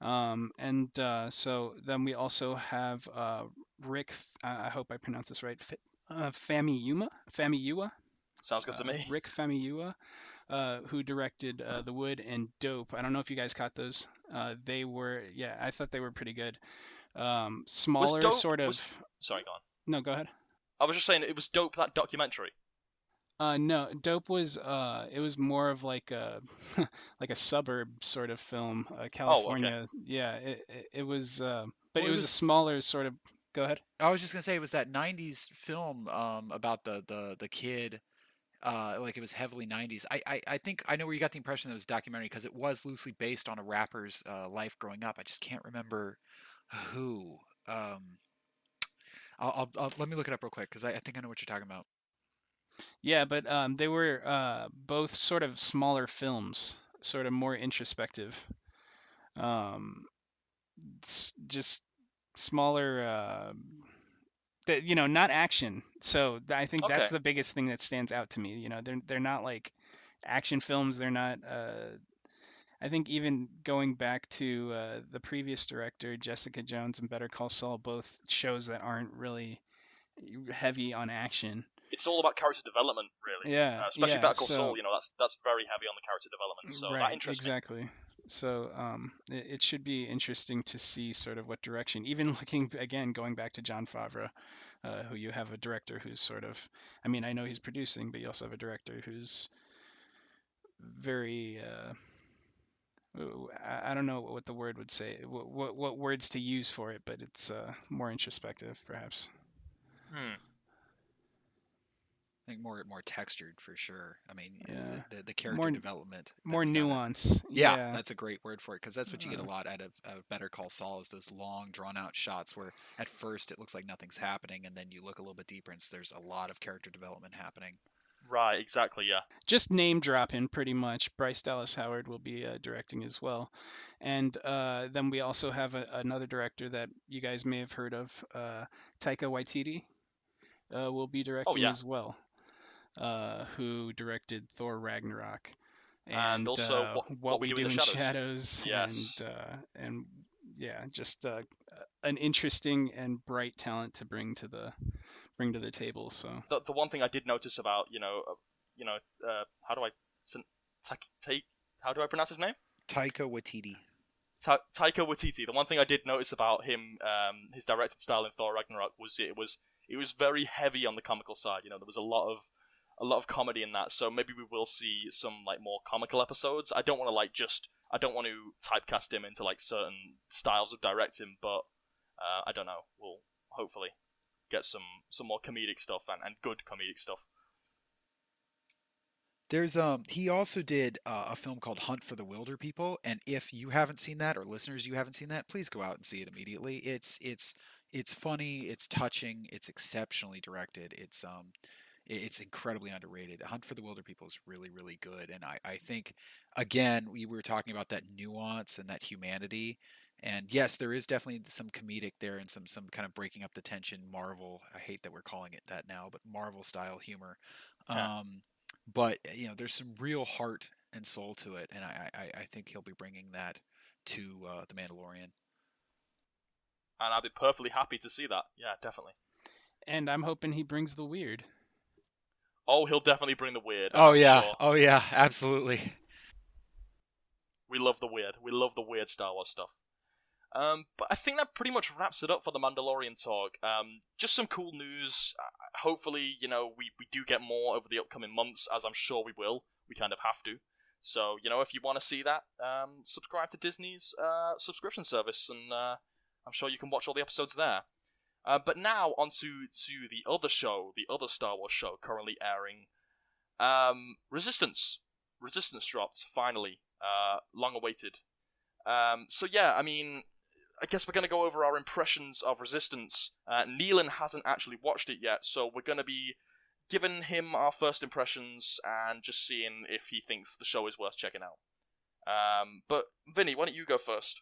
Um, and uh, so then we also have uh, Rick. Uh, I hope I pronounce this right. F- uh, Famiyuma. Famiyua. Sounds good to uh, me. Rick Famiyua, uh, who directed uh, The Wood and Dope. I don't know if you guys caught those. Uh, they were, yeah, I thought they were pretty good. Um, smaller, Dope- sort of. was- Sorry, go on. No, go ahead. I was just saying it was dope that documentary. Uh, no, Dope was uh, it was more of like a like a suburb sort of film. Uh, California, yeah, it, it, it was, uh, but Well, it it was a smaller sort of. Go ahead. I was just gonna say it was that '90s film um, about the the the kid. Uh, like it was heavily '90s. I, I I think I know where you got the impression that it was a documentary because it was loosely based on a rapper's uh, life growing up. I just can't remember who. Um, I'll, I'll, I'll let me look it up real quick because I, I think I know what you're talking about. Yeah, but um, they were uh, both sort of smaller films, sort of more introspective. Um, just smaller, uh, that you know, not action. So I think that's the biggest thing that stands out to me. You know, they're they're not like action films. They're not. Uh, I think even going back to uh, the previous director, Jessica Jones and Better Call Saul, both shows that aren't really heavy on action. It's all about character development, really. Yeah, Uh, especially yeah, Better Call so- Saul, you know, that's that's very heavy on the character development. So that right, interesting. exactly. So um, it, it should be interesting to see sort of what direction. Even looking again, going back to Jon Favreau, uh, who you have a director who's sort of, I mean, I know he's producing, but you also have a director who's very. Uh, I don't know what the word would say, what, what, what words to use for it, but it's uh, more introspective, perhaps. Hmm. I think more more textured for sure. I mean, Yeah. the, the, the character More- development, More we got in- nuance. Yeah, that's a great word for it because that's what you get a Uh, lot out of, of Better Call Saul is those long, drawn out shots where at first it looks like nothing's happening, and then you look a little bit deeper and there's a lot of character development happening. Right, exactly, yeah. just name dropping pretty much. Bryce Dallas Howard will be uh, directing as well, and uh, then we also have a, another director that you guys may have heard of, uh, Taika Waititi, uh, will be directing yeah. as well, uh, who directed Thor Ragnarok. And also uh, What- What We we Do in the Shadows. Yes. and uh, and yeah, just uh, an interesting and bright talent to bring to the bring to the table. So The the one thing I did notice about, you know, uh, you know, uh, how do I san- tak- take how do I pronounce his name? Taika Waititi. Ta- Taika Waititi. The one thing I did notice about him, um, his directed style in Thor Ragnarok was it was it was very heavy on the comical side. You know, there was a lot of a lot of comedy in that. So maybe we will see some like more comical episodes. I don't want to like just I don't want to typecast him into like certain styles of directing, but uh, I don't know. We'll hopefully get some some more comedic stuff and, and good comedic stuff. There's um he also did uh, a film called Hunt for the Wilderpeople, and if you haven't seen that or listeners you haven't seen that, please go out and see it immediately. It's it's it's funny, it's touching, it's exceptionally directed. It's um it's incredibly underrated. Hunt for the Wilderpeople is really really good, and I I think again we were talking about that nuance and that humanity. And yes, there is definitely some comedic there and some some kind of breaking up the tension, Marvel. I hate that we're calling it that now, but Marvel style humor. Yeah. Um, but uh, you know there's some real heart and soul to it and i i, I think he'll be bringing that to uh, the mandalorian And I'd be perfectly happy to see that. Yeah, definitely. and I'm hoping he brings the weird. Oh, he'll definitely bring the weird. oh yeah sure. oh yeah absolutely We love the weird. We love the weird Star Wars stuff. Um, but I think that pretty much wraps it up for the Mandalorian talk. Um, just some cool news. Uh, hopefully, you know, we, we do get more over the upcoming months, as I'm sure we will. We kind of have to. So, you know, if you want to see that, um, subscribe to Disney's uh, subscription service, and uh, I'm sure you can watch all the episodes there. Uh, but now, onto to the other show, the other Star Wars show currently airing. Um, Resistance. Resistance dropped, finally. Uh, long awaited. Um, so yeah, I mean, I guess we're to go over our impressions of Resistance. Uh, Nealon hasn't actually watched it yet, so we're to be giving him our first impressions and just seeing if he thinks the show is worth checking out. Um, but Vinny, why don't you go first?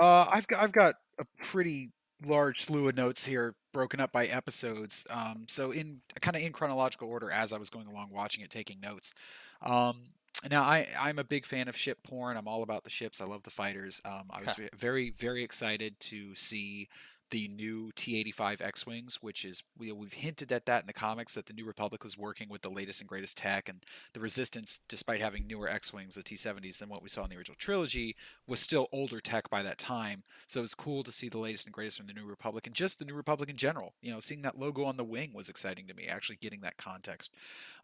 uh i've got i've got a pretty large slew of notes here broken up by episodes um so in kind of in chronological order as i was going along watching it taking notes um now I, I'm a big fan of ship porn. I'm all about the ships. I love the fighters. Um, I was very, very excited to see the new T85 X-wings, which is we, we've hinted at that in the comics that the New Republic is working with the latest and greatest tech, and the Resistance, despite having newer X-wings, the T70s, than what we saw in the original trilogy, was still older tech by that time. So it's cool to see the latest and greatest from the New Republic, and just the New Republic in general. You know, seeing that logo on the wing was exciting to me. Actually, getting that context.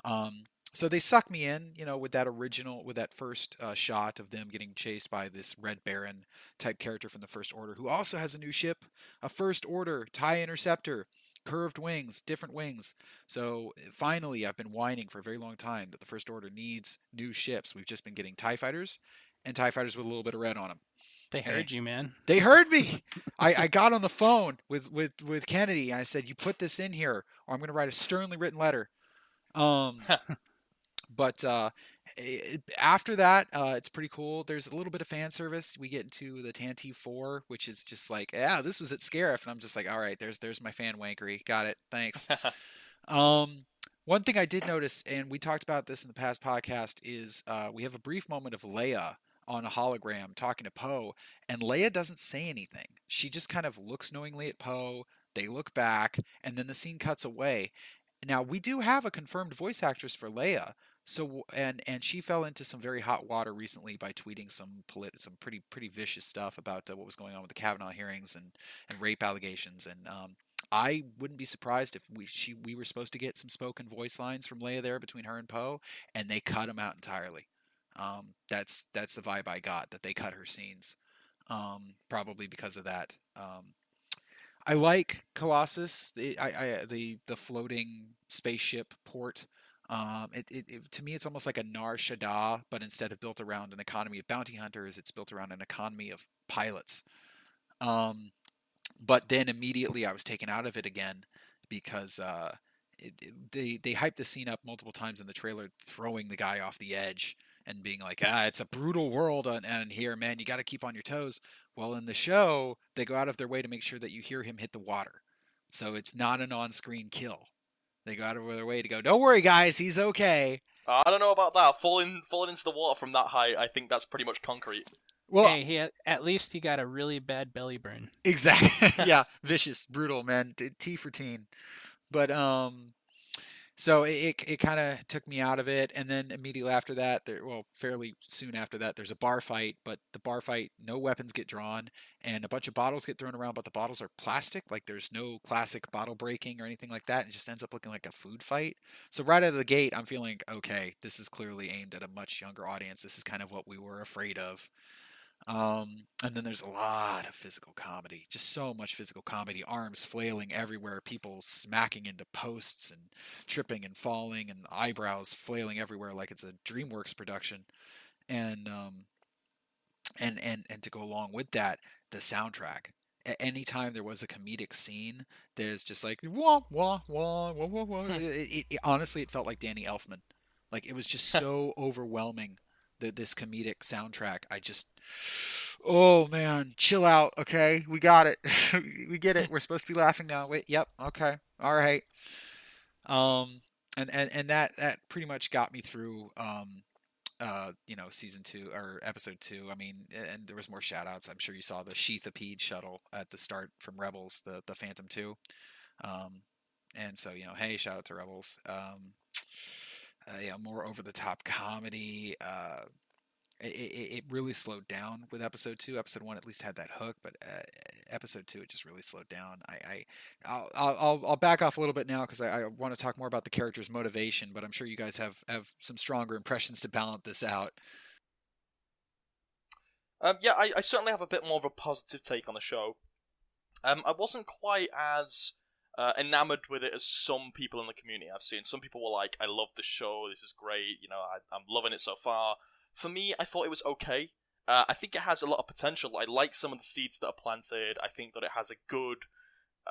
Um, so they suck me in, you know, with that original, with that first uh, shot of them getting chased by this Red Baron type character from the First Order, who also has a new ship, a First Order TIE Interceptor, curved wings, different wings. So finally, I've been whining for a very long time that the First Order needs new ships. We've just been getting TIE fighters and TIE fighters with a little bit of red on them. They heard you, man. They heard me. I, I got on the phone with, with, with Kennedy. And I said, "You put this in here, or I'm going to write a sternly written letter." Um, but uh, it, after that, uh, it's pretty cool. There's a little bit of fan service. We get into the Tantive Four, which is just like, yeah, this was at Scarif, and I'm just like, all right, there's there's my fan wankery. Got it. Thanks. um, one thing I did notice, and we talked about this in the past podcast, is uh, we have a brief moment of Leia on a hologram talking to Poe, and Leia doesn't say anything. She just kind of looks knowingly at Poe. They look back, and then the scene cuts away. Now we do have a confirmed voice actress for Leia, so and and she fell into some very hot water recently by tweeting some polit- some pretty pretty vicious stuff about uh, what was going on with the Kavanaugh hearings and and rape allegations and um, I wouldn't be surprised if we she we were supposed to get some spoken voice lines from Leia there between her and Poe and they cut them out entirely. Um, that's that's the vibe I got that they cut her scenes, um, probably because of that. Um, I like Colossus, the I, I, the the floating spaceship port. Um, it, it, it, to me, it's almost like a Nar Shaddaa, but instead of built around an economy of bounty hunters, it's built around an economy of pilots. Um, but then immediately I was taken out of it again because uh, they they hyped the scene up multiple times in the trailer, throwing the guy off the edge and being like, ah, it's a brutal world, and here, man, you got to keep on your toes. Well, in the show, they go out of their way to make sure that you hear him hit the water, so it's not an on-screen kill. They go out of their way to go, don't worry, guys, he's okay. I don't know about that. Falling falling into the water from that height, I think that's pretty much concrete. Well, hey, he at least he got a really bad belly burn. Exactly. yeah, vicious, brutal, man. T for teen. But um, so it it kind of took me out of it, and then immediately after that, there well, fairly soon after that, there's a bar fight. But the bar fight, no weapons get drawn, and a bunch of bottles get thrown around, but the bottles are plastic. Like there's no classic bottle breaking or anything like that. It just ends up looking like a food fight. So right out of the gate, I'm feeling okay. This is clearly aimed at a much younger audience. This is kind of what we were afraid of. Um, and then there's a lot of physical comedy, just so much physical comedy, arms flailing everywhere, people smacking into posts and tripping and falling, and eyebrows flailing everywhere like it's a DreamWorks production. And um, and and and to go along with that, the soundtrack. A- anytime there was a comedic scene, there's just like wah wah wah wah wah wah. it, it, it, honestly, it felt like Danny Elfman. Like it was just so overwhelming the, this comedic soundtrack. I just, oh man, chill out. Okay, we got it. we get it. We're supposed to be laughing now. Wait, yep. Okay, all right. Um, and and and that that pretty much got me through. Um, uh, you know, season two or episode two. I mean, and there was more shout outs. I'm sure you saw the Sheathipede shuttle at the start from Rebels, the the Phantom two. Um, and so you know, hey, shout out to Rebels. Um, uh, yeah, more over the top comedy. Uh, it, it, really slowed down with episode two. Episode one at least had that hook, but uh, episode two it just really slowed down. I, I I'll, I'll I'll back off a little bit now because I, I want to talk more about the character's motivation. But I'm sure you guys have have some stronger impressions to balance this out. Um, yeah, I, I certainly have a bit more of a positive take on the show. Um, I wasn't quite as uh, enamored with it as some people in the community I've seen. Some people were like, "I love the show. This is great. You know, I, I'm loving it so far." For me, I thought it was okay. Uh, I think it has a lot of potential. I like some of the seeds that are planted. I think that it has a good,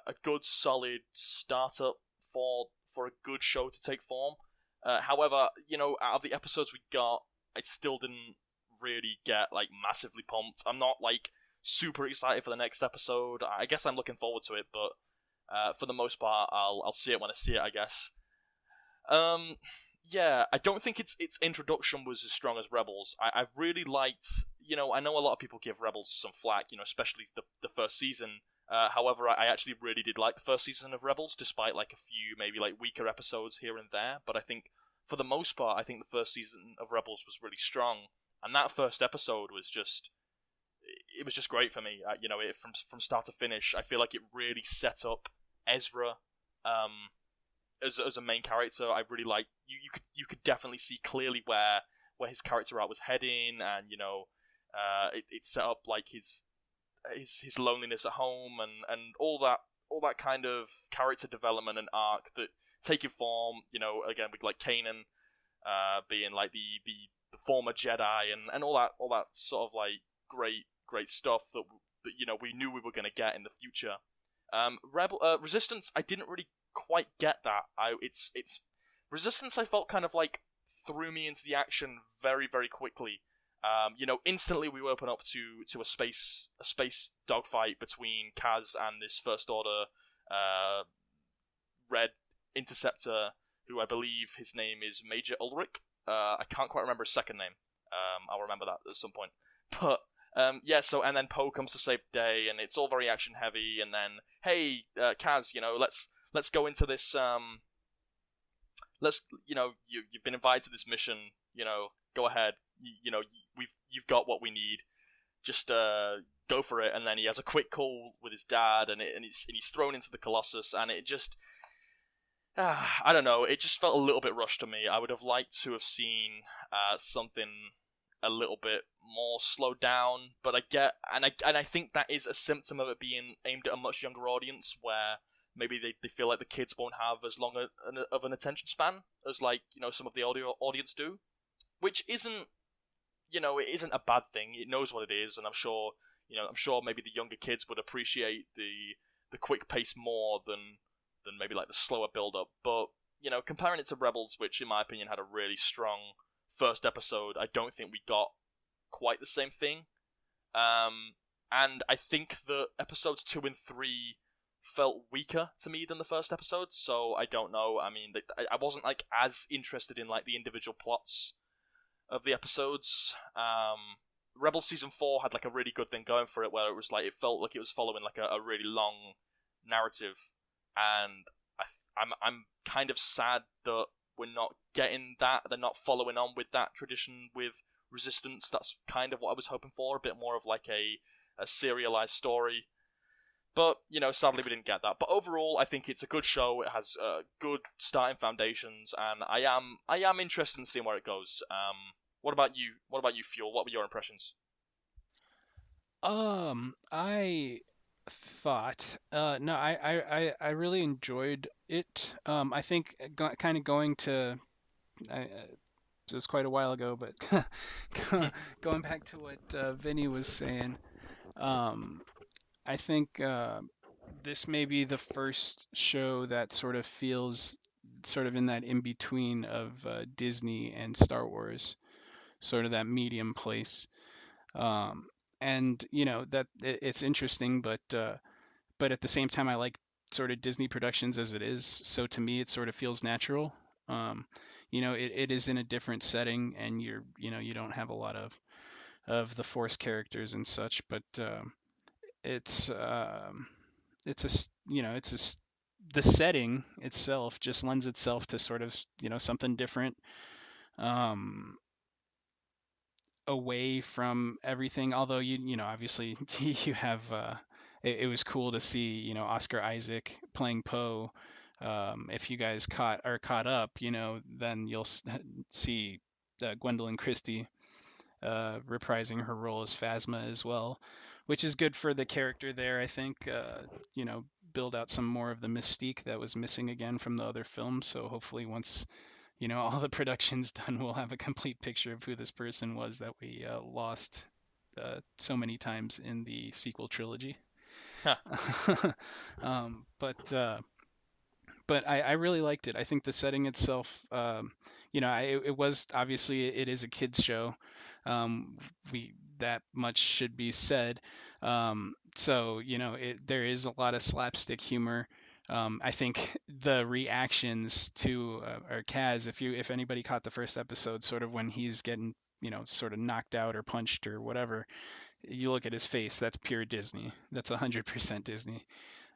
a good solid startup for for a good show to take form. Uh, however, you know, out of the episodes we got, I still didn't really get like massively pumped. I'm not like super excited for the next episode. I guess I'm looking forward to it, but uh, for the most part, I'll I'll see it when I see it, I guess. Um, yeah, I don't think its its introduction was as strong as Rebels. I, I really liked, you know, I know a lot of people give Rebels some flack, you know, especially the the first season. Uh, however, I, I actually really did like the first season of Rebels, despite like a few maybe like weaker episodes here and there. But I think for the most part, I think the first season of Rebels was really strong, and that first episode was just it was just great for me. Uh, you know, it, from from start to finish, I feel like it really set up Ezra um, as as a main character. I really like you. You could you could definitely see clearly where where his character art was heading, and you know, uh, it, it set up like his his his loneliness at home and and all that all that kind of character development and arc that taking form. You know, again with like Kanan uh, being like the, the the former Jedi and and all that all that sort of like great great stuff that that you know we knew we were going to get in the future. Um, Rebel uh, Resistance, I didn't really quite get that. I it's it's Resistance. I felt kind of like threw me into the action very very quickly. Um, you know, instantly we open up to to a space a space dogfight between Kaz and this First Order uh, Red Interceptor, who I believe his name is Major Elrik. Uh, I can't quite remember his second name. Um, I'll remember that at some point. But um, yeah, so and then Poe comes to save the day, and it's all very action heavy. And then, hey, uh, Kaz, you know, let's let's go into this. Um, let's, you know, you you've been invited to this mission. You know, go ahead. You, you know, we've you've got what we need. Just uh, go for it. And then he has a quick call with his dad, and it, and he's and he's thrown into the Colossus, and it just. Uh, I don't know. It just felt a little bit rushed to me. I would have liked to have seen uh, something a little bit more slowed down. But I get, and I and I think that is a symptom of it being aimed at a much younger audience, where maybe they, they feel like the kids won't have as long a, an, of an attention span as like you know some of the audio audience do, which isn't you know it isn't a bad thing. It knows what it is, and I'm sure you know I'm sure maybe the younger kids would appreciate the the quick pace more than than maybe like the slower build up. But you know comparing it to Rebels, which in my opinion had a really strong first episode, I don't think we got quite the same thing. Um, and I think the episodes two and three felt weaker to me than the first episode. So I don't know. I mean, I wasn't like as interested in like the individual plots of the episodes. Um, Rebel season four had like a really good thing going for it, where it was like it felt like it was following like a, a really long narrative, and I, I'm I'm kind of sad that we're not getting that. They're not following on with that tradition with Resistance. That's kind of what I was hoping for. A bit more of like a, a serialized story. But, you know, sadly we didn't get that. But overall, I think it's a good show. It has uh, good starting foundations, and I am I am interested in seeing where it goes. Um, what about you? What about you, Fuel? What were your impressions? Um, I thought. Uh, no, I, I, I really enjoyed it. Um, I think kind of going to, I, uh, it was quite a while ago, but going back to what uh, Vinny was saying, um, I think uh, this may be the first show that sort of feels sort of in that in between of uh, Disney and Star Wars, sort of that medium place. Um, and you know that it's interesting, but uh, but at the same time, I like sort of Disney productions as it is. So to me, it sort of feels natural. Um, you know, it, it is in a different setting, and you're you know you don't have a lot of of the Force characters and such, but um, it's um, it's a you know it's a the setting itself just lends itself to sort of you know something different um, away from everything. Although you you know obviously you have uh, it, it, was cool to see you know Oscar Isaac playing Poe. Um, if you guys caught are caught up, you know then you'll see uh, Gwendoline Christie uh, reprising her role as Phasma as well, which is good for the character there. I think uh, you know build out some more of the mystique that was missing again from the other films. So hopefully once you know all the production's done, we'll have a complete picture of who this person was that we uh, lost uh, so many times in the sequel trilogy. Huh. um, but uh, but I, I, really liked it. I think the setting itself, um, you know, I, it was obviously it is a kids show. Um, we that much should be said. Um, so you know, it, there is a lot of slapstick humor. Um, I think the reactions to uh, or Kaz, if you if anybody caught the first episode, sort of when he's getting you know sort of knocked out or punched or whatever, you look at his face, that's pure Disney. That's 100% Disney.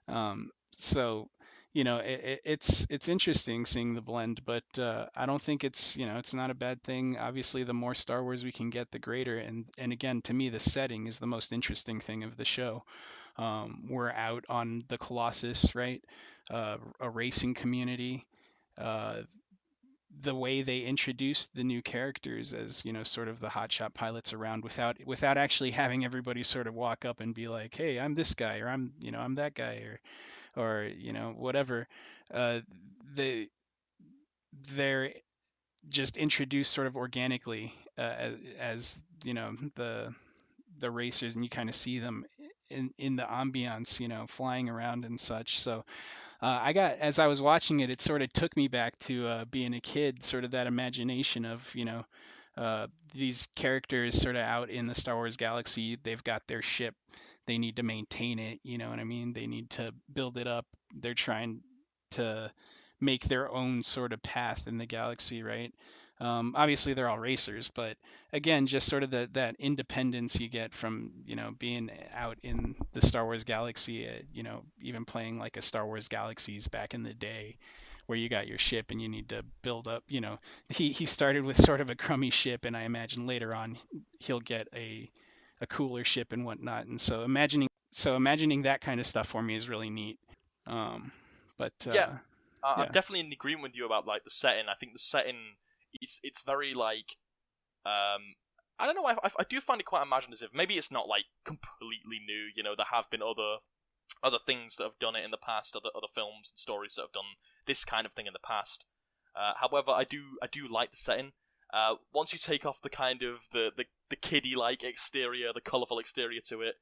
Um, so you know, it, it's it's interesting seeing the blend, but uh, I don't think it's you know it's not a bad thing. Obviously, the more Star Wars we can get, the greater. And and again, to me, the setting is the most interesting thing of the show. Um, we're out on the Colossus, right? Uh, a racing community. Uh, the way they introduced the new characters as you know sort of the hotshot pilots around without without actually having everybody sort of walk up and be like hey i'm this guy or i'm you know i'm that guy or or you know whatever uh, they they're just introduced sort of organically uh, as, as, you know the the racers and you kind of see them in in the ambiance you know flying around and such so uh, I got as I was watching it, it sort of took me back to uh, being a kid, sort of that imagination of you know uh, these characters sort of out in the Star Wars galaxy. They've got their ship, they need to maintain it. You know what I mean? They need to build it up. They're trying to make their own sort of path in the galaxy, right? Um, obviously, they're all racers, but again, just sort of the, that independence you get from you know being out in the Star Wars galaxy, uh, you know, even playing like a Star Wars Galaxies back in the day, where you got your ship and you need to build up. You know, he he started with sort of a crummy ship, and I imagine later on he'll get a a cooler ship and whatnot. And so imagining so imagining that kind of stuff for me is really neat. Um, but uh, yeah. Uh, yeah. I'm definitely in agreement with you about like the setting. I think the setting it's it's very like um I don't know. I, I, do find it quite imaginative. Maybe it's not like completely new. You know, there have been other other things that have done it in the past, other other films and stories that have done this kind of thing in the past. Uh, however, I do I do like the setting. Uh, once you take off the kind of the the, the kiddie like exterior, the colourful exterior to it,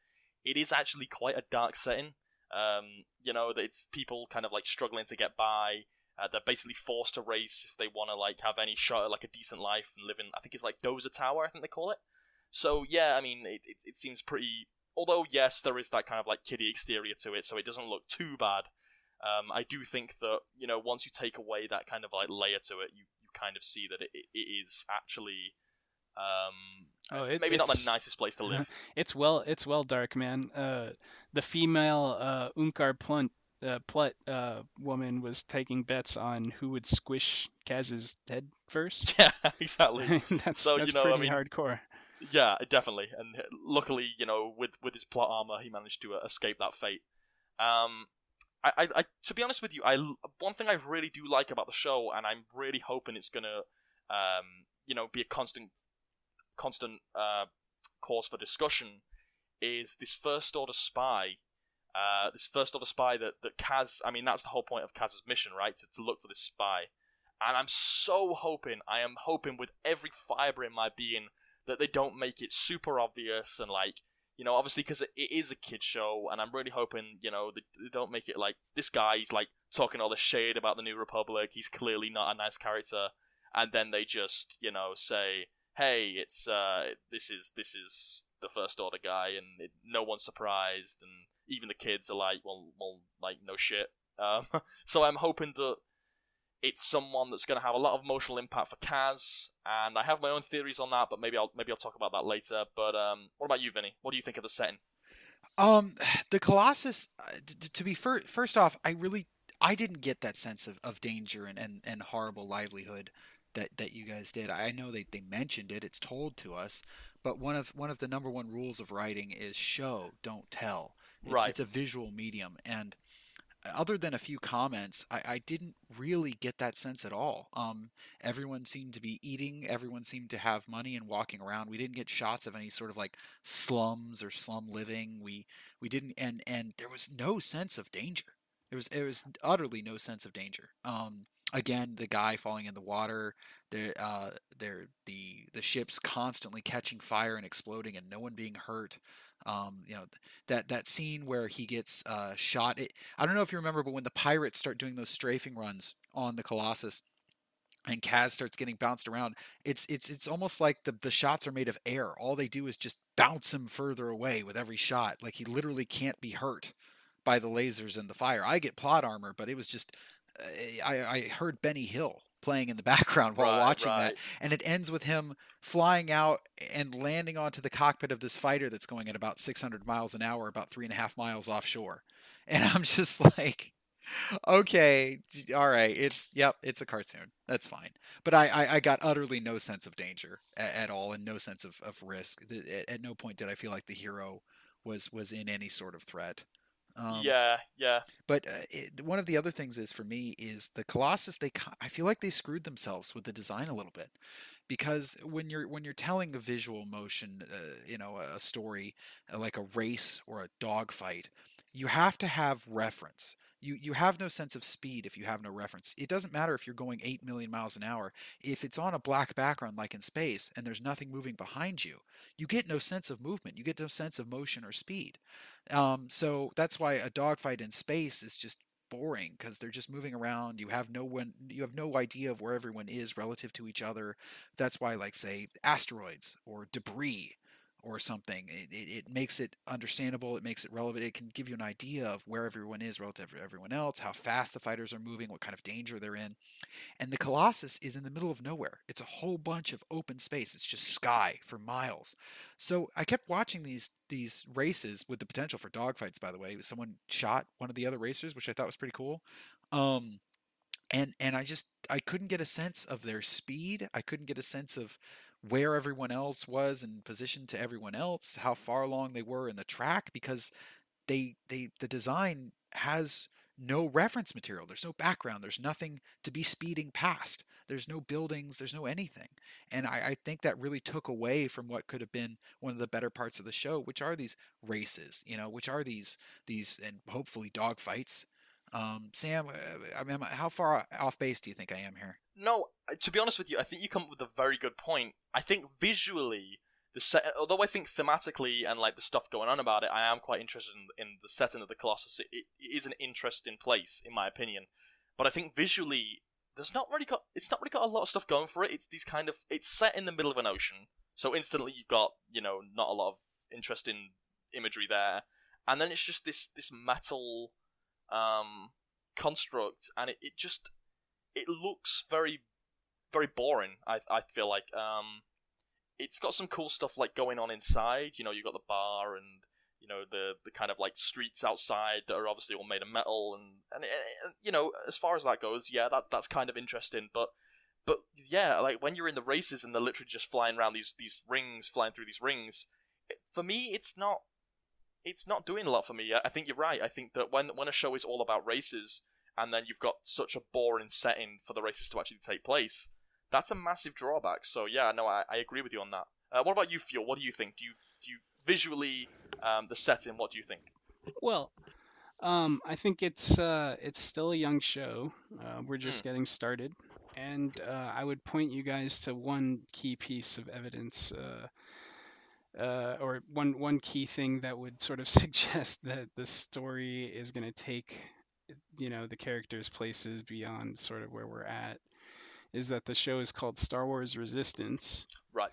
it is actually quite a dark setting. Um, you know, it's people kind of like struggling to get by. Uh, they're basically forced to race if they want to like have any shot at like a decent life and live in. I think it's like Doza Tower. I think they call it. So yeah, I mean, it, it, it seems pretty. Although yes, there is that kind of like kiddie exterior to it, so it doesn't look too bad. Um, I do think that you know once you take away that kind of like layer to it, you, you kind of see that it, it is actually um, oh, it, maybe not the nicest place to live. It's well, it's well dark, man. Uh, the female uh, Unkar Plunt uh, Plutt uh, woman was taking bets on who would squish Kaz's head first. Yeah, exactly. that's So, that's you know, I pretty mean- hardcore. Yeah, definitely. And luckily, you know, with with his plot armor, he managed to uh, escape that fate. Um, I, I, I, to be honest with you, I one thing I really do like about the show, and I'm really hoping it's gonna, um, you know, be a constant, constant uh, cause for discussion, is this first order spy. Uh, this first order spy that, that Kaz, I mean, that's the whole point of Kaz's mission, right? To, to look for this spy. And I'm so hoping, I am hoping with every fiber in my being that they don't make it super obvious and like you know obviously because it, it is a kid show and i'm really hoping you know they, they don't make it like this guy's like talking all the shade about the new republic he's clearly not a nice character and then they just you know say hey it's uh this is this is the first order guy and it, no one's surprised and even the kids are like well well like no shit um so i'm hoping that it's someone that's going to have a lot of emotional impact for Kaz, and I have my own theories on that, but maybe I'll maybe I'll talk about that later. But um, what about you, Vinny? What do you think of the setting? Um, the Colossus. uh, To be fir- first off, I really I didn't get that sense of, of danger and, and, and horrible livelihood that, that you guys did. I know they, they mentioned it. It's told to us, but one of one of the number one rules of writing is show, don't tell. It's, Right. It's a visual medium, and other than a few comments, I, I didn't really get that sense at all. Um, everyone seemed to be eating. Everyone seemed to have money and walking around. We didn't get shots of any sort of like slums or slum living. We we didn't, and and there was no sense of danger. There was there was utterly no sense of danger. Um, again, the guy falling in the water. The uh, there the the ships constantly catching fire and exploding, and no one being hurt. Um, you know that that scene where he gets uh, shot. It, I don't know if you remember, but when the pirates start doing those strafing runs on the Colossus, and Kaz starts getting bounced around, it's it's it's almost like the the shots are made of air. All they do is just bounce him further away with every shot. Like he literally can't be hurt by the lasers and the fire. I get plot armor, but it was just uh, I I heard Benny Hill playing in the background while Right, watching right. that and it ends with him flying out and landing onto the cockpit of this fighter that's going at about 600 miles an hour about three and a half miles offshore. And i'm just like okay all right it's yep it's a cartoon. That's fine. But i i, I got utterly no sense of danger at, at all and no sense of, of risk. At, at no point did i feel like the hero was was in any sort of threat um, yeah, yeah. but uh, it, one of the other things is for me is the Colossus. They I feel like they screwed themselves with the design a little bit because when you're when you're telling a visual motion, uh, you know, a story uh, like a race or a dogfight, you have to have reference. You you have no sense of speed if you have no reference. It doesn't matter if you're going eight million miles an hour. If it's on a black background like in space and there's nothing moving behind you, you get no sense of movement. You get no sense of motion or speed. Um, so that's why a dogfight in space is just boring because they're just moving around. You have no one, you have no idea of where everyone is relative to each other. That's why, like, say, asteroids or debris or something, it, it, it makes it understandable. It makes it relevant. It can give you an idea of where everyone is relative to everyone else, how fast the fighters are moving, what kind of danger they're in. And the Colossus is in the middle of nowhere. It's a whole bunch of open space. It's just sky for miles. So I kept watching these these races with the potential for dogfights. By the way, someone shot one of the other racers, which I thought was pretty cool. Um, and and I just I couldn't get a sense of their speed. I couldn't get a sense of where everyone else was in position to everyone else, how far along they were in the track, because they they the design has no reference material. There's no background. There's nothing to be speeding past. There's no buildings. There's no anything. And I, I think that really took away from what could have been one of the better parts of the show, which are these races, you know, which are these these and hopefully dogfights. Um, Sam, I mean, how far off base do you think I am here? No, uh, to be honest with you, I think you come up with a very good point. I think visually, the set, although I think thematically and like the stuff going on about it, I am quite interested in, in the setting of the Colossus. It, it, it is an interesting place, in my opinion. But I think visually, there's not really got it's not really got a lot of stuff going for it. It's these kind of it's set in the middle of an ocean, so instantly you've got you know not a lot of interesting imagery there, and then it's just this this metal um construct, and it, it just it looks very very boring. I I feel like um, it's got some cool stuff like going on inside. You know, you've got the bar and you know the the kind of like streets outside that are obviously all made of metal and and, and you know as far as that goes, yeah, that that's kind of interesting. But but yeah, like when you're in the races and they're literally just flying around these these rings, flying through these rings. For me, it's not it's not doing a lot for me. I- I think you're right. I think that when when a show is all about races and then you've got such a boring setting for the races to actually take place, that's a massive drawback. So yeah, no, I, I agree with you on that. Uh, what about you, Fuel? What do you think? Do you do you visually um, the setting? What do you think? Well, um, I think it's uh, it's still a young show. Uh, we're just getting started, and uh, I would point you guys to one key piece of evidence, uh, or one one key thing that would sort of suggest that the story is going to take, you know, the characters places beyond sort of where we're at. Is that the show is called Star Wars Resistance, Right.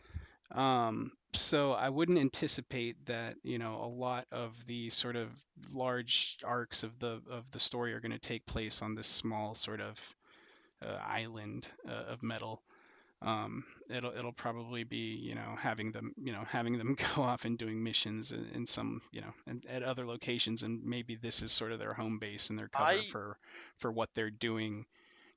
um, so I wouldn't anticipate that you know a lot of the sort of large arcs of the of the story are going to take place on this small sort of uh, island uh, of metal. Um, it'll it'll probably be you know having them you know having them go off and doing missions in, in some you know and, at other locations and maybe this is sort of their home base and their cover I- for for what they're doing.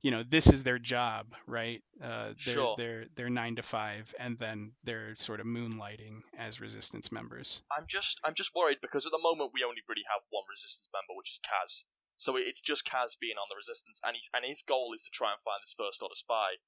You know, this is their job, right? Uh, they're, Sure. they're they're nine to five, and then they're sort of moonlighting as resistance members. I'm just I'm just worried because at the moment we only really have one resistance member, which is Kaz. So it's just Kaz being on the resistance, and he's and his goal is to try and find this first order spy.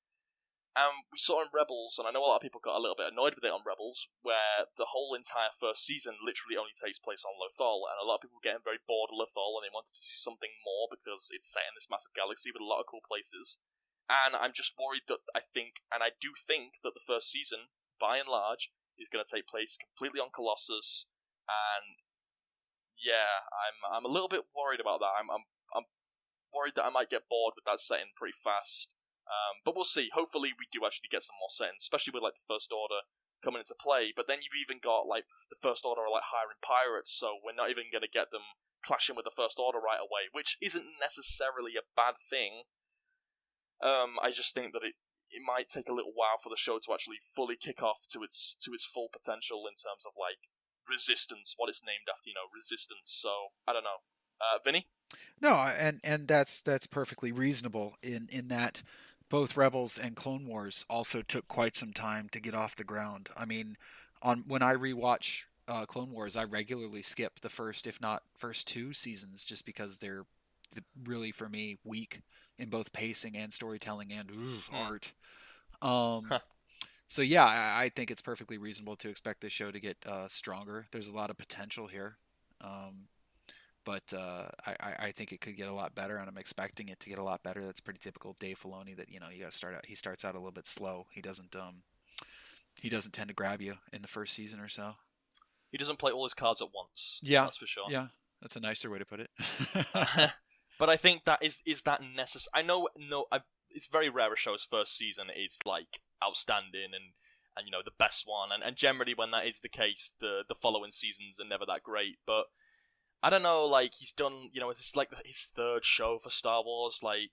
And we saw in Rebels, and I know a lot of people got a little bit annoyed with it on Rebels, where the whole entire first season literally only takes place on Lothal, and a lot of people were getting very bored of Lothal, and they wanted to see something more because it's set in this massive galaxy with a lot of cool places. And I'm just worried that I think, and I do think that the first season, by and large, is going to take place completely on Colossus, and yeah, I'm I'm a little bit worried about that. I'm I'm I'm worried that I might get bored with that setting pretty fast. Um, but we'll see. Hopefully, we do actually get some more settings, especially with like the First Order coming into play. But then you've even got like the First Order are like hiring pirates, so we're not even going to get them clashing with the First Order right away, which isn't necessarily a bad thing. Um, I just think that it it might take a little while for the show to actually fully kick off to its to its full potential in terms of like resistance, what it's named after, you know, resistance. So I don't know, uh, Vinny. No, and and that's that's perfectly reasonable in in that both Rebels and Clone Wars also took quite some time to get off the ground. I mean, on when I rewatch uh, Clone Wars, I regularly skip the first, if not first two seasons, just because they're really for me weak in both pacing and storytelling and ooh, hmm. art. Um, huh. So yeah, I, I, think it's perfectly reasonable to expect this show to get uh, stronger. There's a lot of potential here. Um, but uh, I, I think it could get a lot better, and I'm expecting it to get a lot better. That's pretty typical Dave Filoni. That you know you got to start out. He starts out a little bit slow. He doesn't um he doesn't tend to grab you in the first season or so. He doesn't play all his cards at once. Yeah, that's for sure. Yeah, that's a nicer way to put it. but I think that is is that necessary? I know no, I, it's very rare a show's first season is like outstanding and and you know the best one, and, and generally when that is the case, the the following seasons are never that great. But I don't know, like he's done, you know, it's like his third show for Star Wars. Like,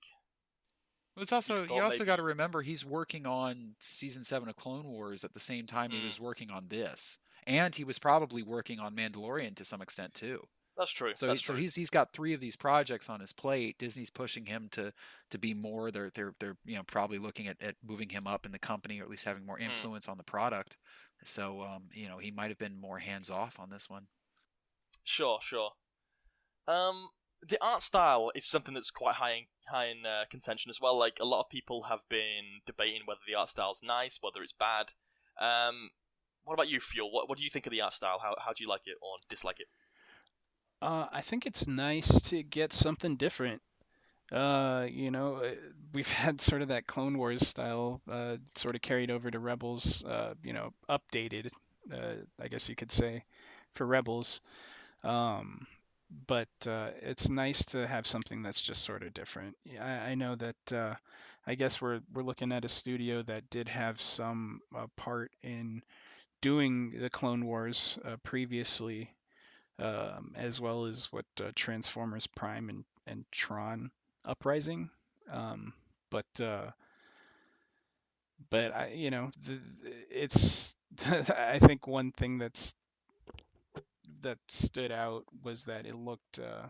it's also you also maybe... got to remember he's working on season seven of Clone Wars at the same time mm. he was working on this, and he was probably working on Mandalorian to some extent too. That's true. So That's so true. he's he's got three of these projects on his plate. Disney's pushing him to to be more. They're they're they're you know probably looking at, at moving him up in the company or at least having more hmm. influence mm. on the product. So um you know he might have been more hands off on this one. Sure, sure. Um, the art style is something that's quite high in high in uh, contention as well. Like a lot of people have been debating whether the art style's nice, whether it's bad. Um, what about you, Fuel? What what do you think of the art style? How how do you like it or dislike it? Uh, I think it's nice to get something different. Uh, you know, uh, we've had sort of that Clone Wars style, uh, sort of carried over to Rebels. Uh, you know, updated, uh, I guess you could say, for Rebels. Um, but uh, it's nice to have something that's just sort of different. I, I know that uh, I guess we're we're looking at a studio that did have some uh, part in doing the Clone Wars uh, previously, um, as well as what uh, Transformers Prime and and Tron Uprising. Um, but uh, but I you know the, it's I think one thing that's that stood out was that it looked uh,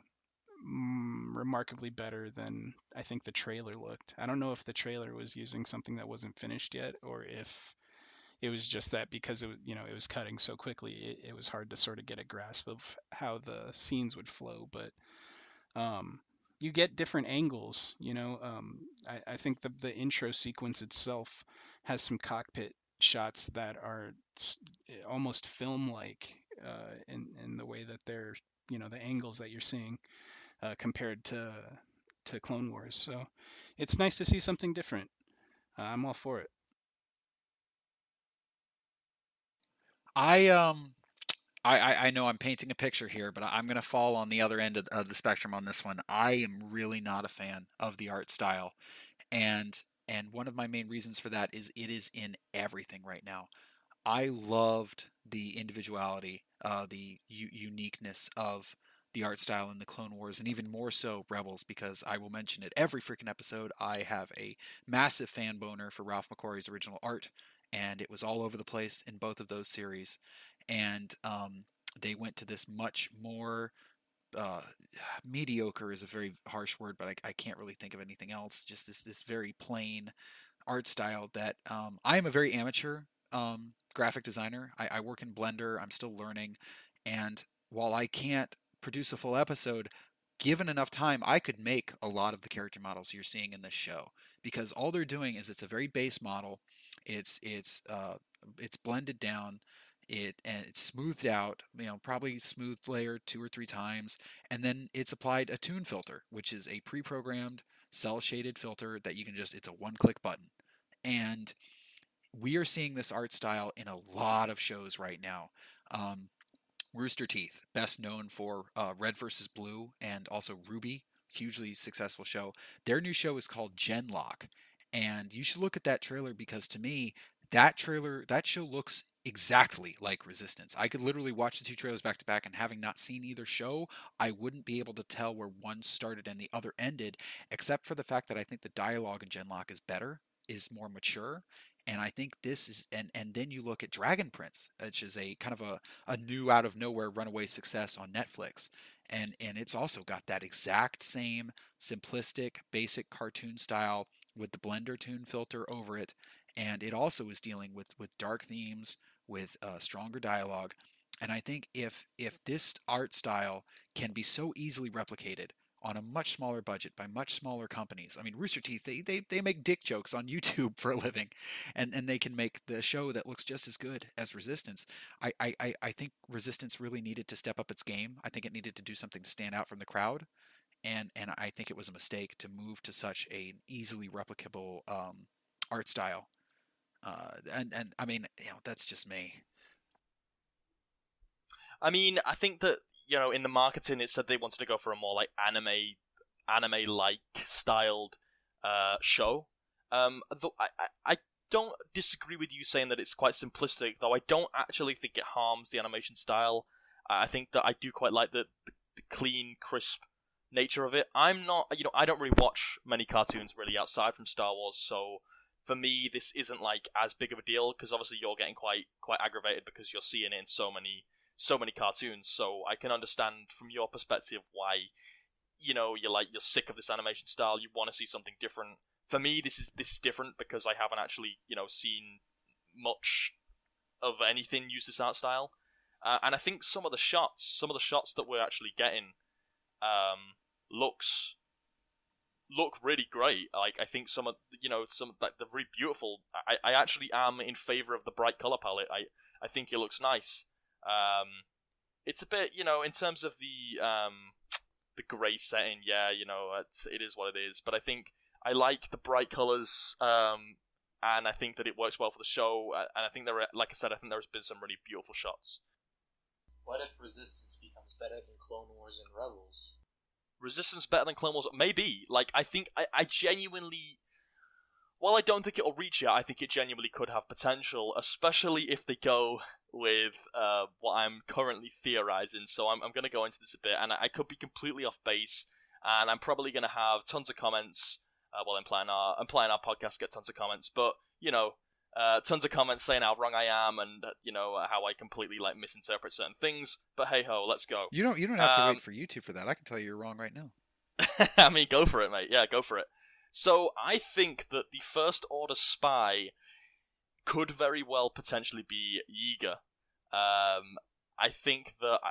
mm, remarkably better than I think the trailer looked. I don't know if the trailer was using something that wasn't finished yet, or if it was just that because it you know it was cutting so quickly, it, it was hard to sort of get a grasp of how the scenes would flow. But um, you get different angles. You know, um, I, I think the the intro sequence itself has some cockpit shots that are almost film like uh, in in the way that they're you know the angles that you're seeing uh, compared to to Clone Wars. So it's nice to see something different. Uh, I'm all for it. I um. I, I know I'm painting a picture here, but I'm going to fall on the other end of, of the spectrum on this one. I am really not a fan of the art style, and and one of my main reasons for that is it is in everything right now. I loved the individuality, uh, the u- uniqueness of the art style in the Clone Wars, and even more so Rebels, because I will mention it every freaking episode. I have a massive fan boner for Ralph McQuarrie's original art, and it was all over the place in both of those series. And um, they went to this much more uh, mediocre is a very harsh word, but I, I, can't really think of anything else. Just this this very plain art style that um, I am a very amateur um, graphic designer. I, I work in Blender. I'm still learning, and while I can't produce a full episode, given enough time, I could make a lot of the character models you're seeing in this show because all they're doing is it's a very base model. It's it's uh, it's blended down. It and it's smoothed out. You know, probably smoothed layer two or three times, and then it's applied a toon filter, which is a pre-programmed cel shaded filter that you can just. It's a one-click button, and we are seeing this art style in a lot of shows right now. Um, Rooster Teeth, best known for uh, Red versus Blue and also RWBY, hugely successful show. Their new show is called Genlock, and you should look at that trailer because to me, that trailer, that show looks exactly like Resistance. I could literally watch the two trailers back to back, and having not seen either show, I wouldn't be able to tell where one started and the other ended, except for the fact that I think the dialogue in Genlock is better, is more mature. And I think this is, and and then you look at Dragon Prince, which is a kind of a, a new out of nowhere runaway success on Netflix, and and it's also got that exact same simplistic, basic cartoon style with the Blender toon filter over it, and it also is dealing with with dark themes, with uh, stronger dialogue. And I think if if this art style can be so easily replicated on a much smaller budget by much smaller companies. I mean, Rooster Teeth, they, they, they make dick jokes on YouTube for a living, and, and they can make the show that looks just as good as Resistance. I, I, I think Resistance really needed to step up its game. I think it needed to do something to stand out from the crowd. And, and I think it was a mistake to move to such an easily replicable um, art style. Uh, and, and I mean, you know, that's just me. I mean, I think that you know in the marketing it said they wanted to go for a more like anime anime like styled uh, show. Um, though I, I, I don't disagree with you saying that it's quite simplistic, though I don't actually think it harms the animation style. I think that I do quite like the, the, the clean, crisp nature of it. I'm not, you know, I don't really watch many cartoons really outside from Star Wars, so for me this isn't like as big of a deal because obviously you're getting quite quite aggravated because you're seeing it in so many so many cartoons. So I can understand from your perspective why you know you're like you're sick of this animation style. You want to see something different. For me, this is this is different because I haven't actually you know seen much of anything use this art style. Uh, and I think some of the shots, some of the shots that we're actually getting, um, looks look really great. Like I think some of you know some like they're really beautiful. I, I actually am in favor of the bright color palette. I I think it looks nice. Um, it's a bit, you know, in terms of the um, the grey setting. Yeah, you know, it's, it is what it is. But I think I like the bright colors, um, and I think that it works well for the show. And I think there, are, like I said, I think there's been some really beautiful shots. What if Resistance becomes better than Clone Wars and Rebels? Resistance better than Clone Wars? Maybe. Like I think I, I genuinely while I don't think it'll reach it, I think it genuinely could have potential, especially if they go with uh, what I'm currently theorizing. So I'm, I'm going to go into this a bit, and I, I could be completely off base, and I'm probably going to have tons of comments. Uh, well, implying our implying our podcast get tons of comments, but you know, uh, tons of comments saying how wrong I am and you know how I completely like misinterpret certain things. But hey ho, let's go. You don't you don't have um, to wait um, for YouTube for that. I can tell you you're wrong right now. I mean, go for it, mate. Yeah, go for it. So I think that the First Order spy could very well potentially be Yeager. Um, I think that I,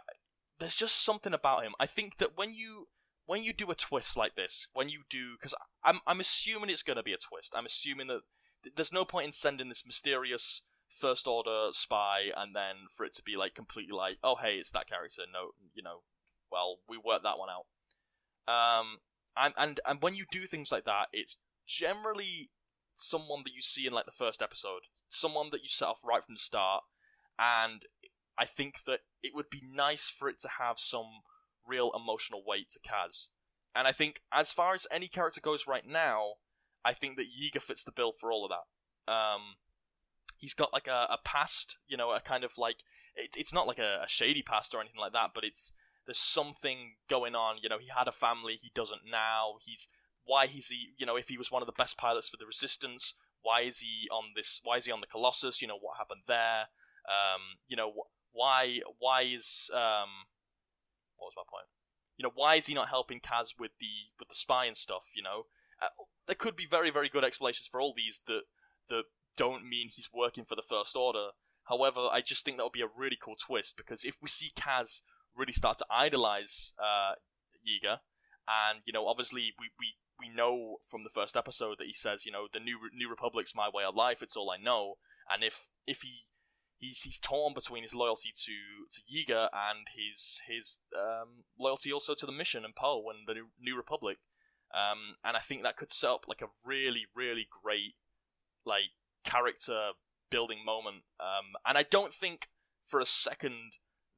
there's just something about him. I think that when you when you do a twist like this, when you do, because I'm I'm assuming it's going to be a twist. I'm assuming that th- there's no point in sending this mysterious first order spy and then for it to be like completely like, oh hey, it's that character. No, you know, well we worked that one out. Um, and and and when you do things like that, it's generally someone that you see in like the first episode, someone that you set off right from the start, and I think that it would be nice for it to have some real emotional weight to Kaz. And I think as far as any character goes right now, I think that Yeager fits the bill for all of that. Um, he's got like a, a past, you know, a kind of like it, it's not like a, a shady past or anything like that, but it's there's something going on. You know, he had a family, he doesn't now. He's why is he? You know, if he was one of the best pilots for the Resistance, why is he on this? Why is he on the Colossus? You know, what happened there? Um, you know, why why is um, what was my point? You know, why is he not helping Kaz with the with the spy and stuff? You know, uh, there could be very very good explanations for all these that that don't mean he's working for the First Order. However, I just think that would be a really cool twist because if we see Kaz really start to idolize uh, Yeager. And you know, obviously, we, we we know from the first episode that he says, you know, the new New Republic's my way of life. It's all I know. And if if he he's he's torn between his loyalty to to Yeager and his his um, loyalty also to the mission and Poe and the New, Republic. Um, and I think that could set up like a really really great like character building moment. Um, and I don't think for a second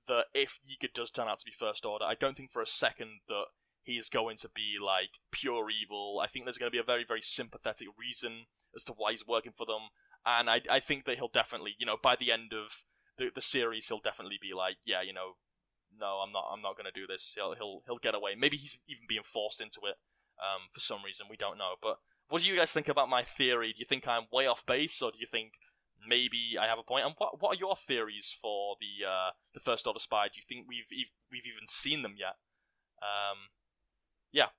that if Yeager does turn out to be First Order, I don't think for a second that he is going to be like pure evil. I think there's going to be a very, very sympathetic reason as to why he's working for them. and I I think that he'll definitely you know by the end of the the series he'll definitely be like yeah you know no I'm not I'm not gonna do this. He'll he'll he'll get away. Maybe he's even being forced into it um for some reason. We don't know. But what do you guys think about my theory? Do you think I'm way off base or do you think maybe I have a point? point and what what are your theories for the uh the first order spy? Do you think we've we've even seen them yet? Um yeah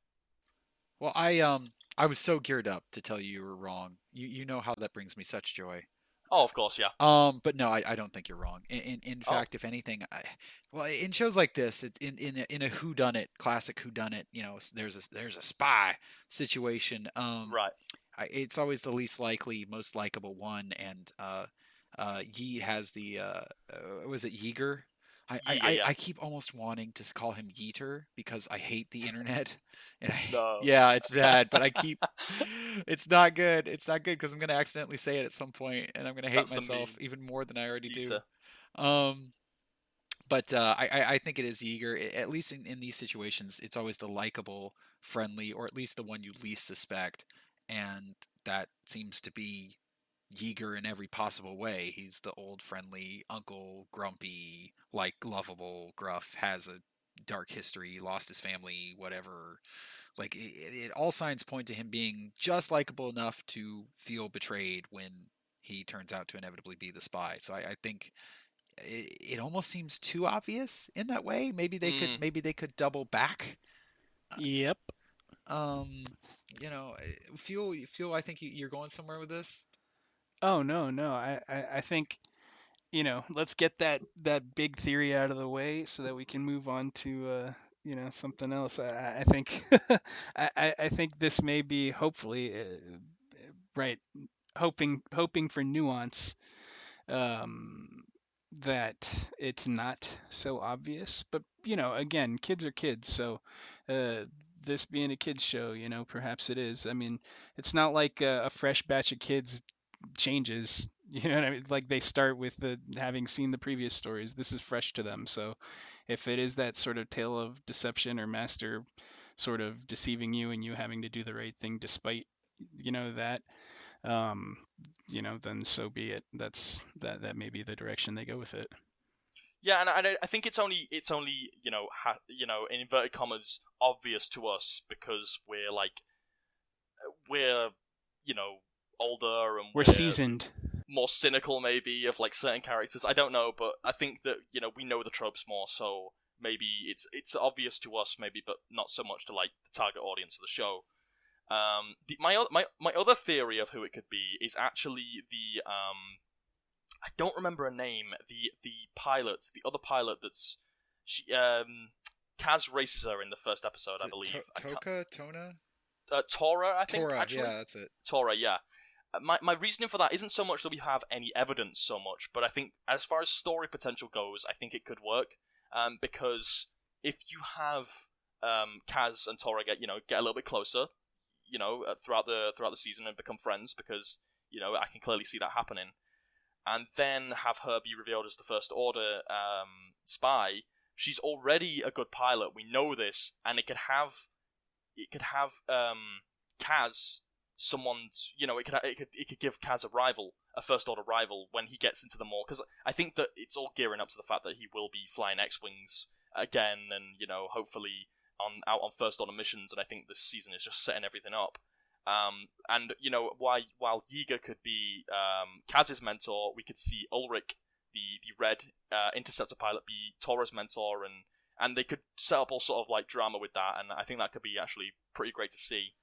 Well, I um I was so geared up to tell you you were wrong. You you know how that brings me such joy. oh of course yeah Um, but no, I, I don't think you're wrong. In in, in Oh. fact, if anything, I, well, in shows like this, it, in in a, in a who done it classic who done it, you know, there's a there's a spy situation. Um, right I, it's always the least likely, most likable one, and uh, uh, Yeet has the uh, uh was it Yeager? I, I, I, yeah. I keep almost wanting to call him Yeeter because I hate the internet. And I, No. Yeah, it's bad, but I keep it's not good. It's not good because I'm gonna accidentally say it at some point, and I'm gonna hate That's myself even more than I already do. Um, but uh, I, I I think it is Yeager. At least in, in these situations, it's always the likable, friendly, or at least the one you least suspect, and that seems to be Yeager in every possible way. He's the old, friendly uncle, grumpy, like lovable, gruff, has a dark history, lost his family, whatever. Like it, it, all signs point to him being just likable enough to feel betrayed when he turns out to inevitably be the spy. So I, I think it, it almost seems too obvious in that way. Maybe they could Mm. maybe they could double back. Yep. Um, you know, I- feel feel. I think you- you're going somewhere with this. Oh no, no. I, I, I think, you know, let's get that that big theory out of the way so that we can move on to uh, you know, something else. I, I- think I, I I think this may be hopefully uh, right hoping hoping for nuance um that it's not so obvious but you know again kids are kids so uh this being a kids show you know perhaps it is i mean it's not like a, a fresh batch of kids changes you know what i mean? Like they start with the having seen the previous stories this is fresh to them. So if it is that sort of tale of deception or master sort of deceiving you and you having to do the right thing despite you know that um you know then so be it. That's that that may be the direction they go with it. Yeah, and I, I think it's only it's only you know ha, you know in inverted commas obvious to us because we're like we're you know older and we're seasoned more cynical maybe of like certain characters. I don't know, but I think that you know we know the tropes more, so maybe it's it's obvious to us maybe, but not so much to like the target audience of the show. Um, the, my my my other theory of who it could be is actually the um, I don't remember her name. The the pilot, the other pilot that's she um, Kaz races her in the first episode, Is I believe. To- I Toka, Tona, uh, Torra, I think. Torra. actually. Yeah, that's it. Torra, yeah. My my reasoning for that isn't so much that we have any evidence so much, but I think as far as story potential goes, I think it could work. Um, because if you have um Kaz and Torra get you know get a little bit closer, you know uh, throughout the throughout the season and become friends, because you know I can clearly see that happening, and then have her be revealed as the First Order um spy. She's already a good pilot. We know this, and it could have it could have um Kaz someone's you know it could it could it could give Kaz a rival a first order rival when he gets into the more because I think that it's all gearing up to the fact that he will be flying X wings again and you know hopefully on out on first order missions and I think this season is just setting everything up. Um and you know why while Yeager could be um Kaz's mentor we could see Elrik the the red uh, interceptor pilot be Torra's mentor and and they could set up all sort of like drama with that and I think that could be actually pretty great to see.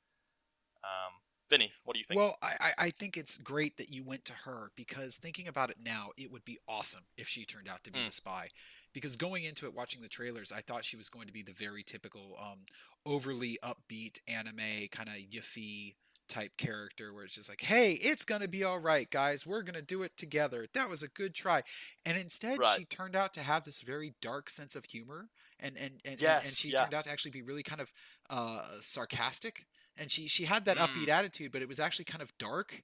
Um Vinny, what do you think? Well, I, I I think it's great that you went to her because thinking about it now, it would be awesome if she turned out to be Mm. the spy. Because going into it, watching the trailers, I thought she was going to be the very typical, um, overly upbeat anime kind of yiffy type character, where it's just like, "Hey, it's gonna be all right, guys. We're gonna do it together. That was a good try." And instead, Right. she turned out to have this very dark sense of humor, and and and, and, and she yeah. turned out to actually be really kind of uh, sarcastic and she she had that Mm. upbeat attitude, but it was actually kind of dark.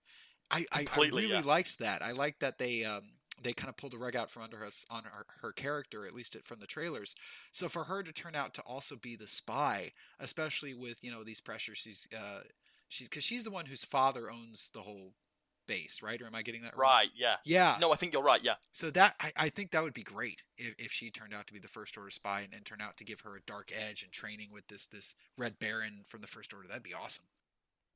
I I, I really yeah. liked that. I liked that they um they kind of pulled the rug out from under us on her, her character, at least it, from the trailers. So for her to turn out to also be the spy, especially with you know these pressures, she's uh she's because she's the one whose father owns the whole base, right? Or am I getting that Right, Right. yeah. Yeah. No, I think you're right, yeah. So that I, I think that would be great if, if she turned out to be the First Order spy and, and turned out to give her a dark edge and training with this this Red Baron from the First Order. That'd be awesome.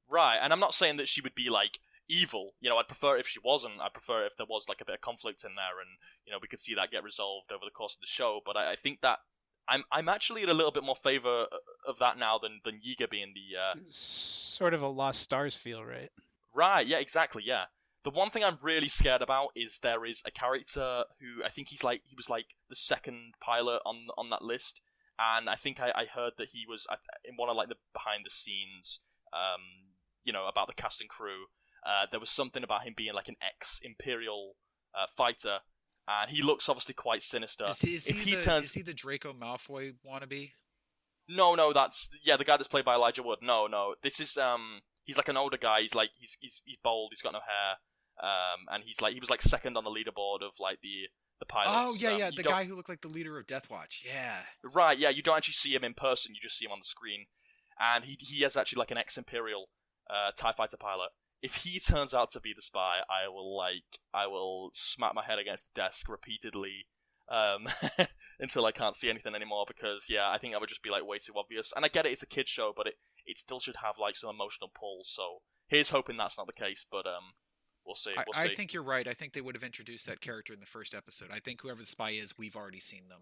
Right, and I'm not saying that she would be like evil. You know, I'd prefer if she wasn't. I'd prefer if there was like a bit of conflict in there, and you know, we could see that get resolved over the course of the show. But I, I think that I'm I'm actually in a little bit more favor of that now than than Yeager being the uh, Sort of a Lost Stars feel, right? Right. Yeah, exactly. Yeah. The one thing I'm really scared about is there is a character who I think he's like he was like the second pilot on on that list, and I think I, I heard that he was in one of like the behind the scenes, um, you know, about the cast and crew. Uh, there was something about him being like an ex Imperial uh, fighter, and he looks obviously quite sinister. Is he, is if he, he the, turns- is he the Draco Malfoy wannabe? No, no, that's yeah, the guy that's played by Elijah Wood. No, no, this is um, he's like an older guy. He's like he's he's he's bald. He's got no hair. Um, and he's like he was like second on the leaderboard of like the the pilots. Oh yeah, Um, yeah, the guy who looked like the leader of Death Watch. Yeah. Right, yeah, you don't actually see him in person. You just see him on the screen, and he he is actually like an ex Imperial uh, Tie Fighter pilot. If he turns out to be the spy, I will like I will smack my head against the desk repeatedly um, until I can't see anything anymore. Because yeah, I think that would just be like way too obvious. And I get it; it's a kid show, but it it still should have like some emotional pull. So here's hoping that's not the case, but um, we'll see. We'll I, I think you're right. I think they would have introduced that character in the first episode. I think whoever the spy is, we've already seen them.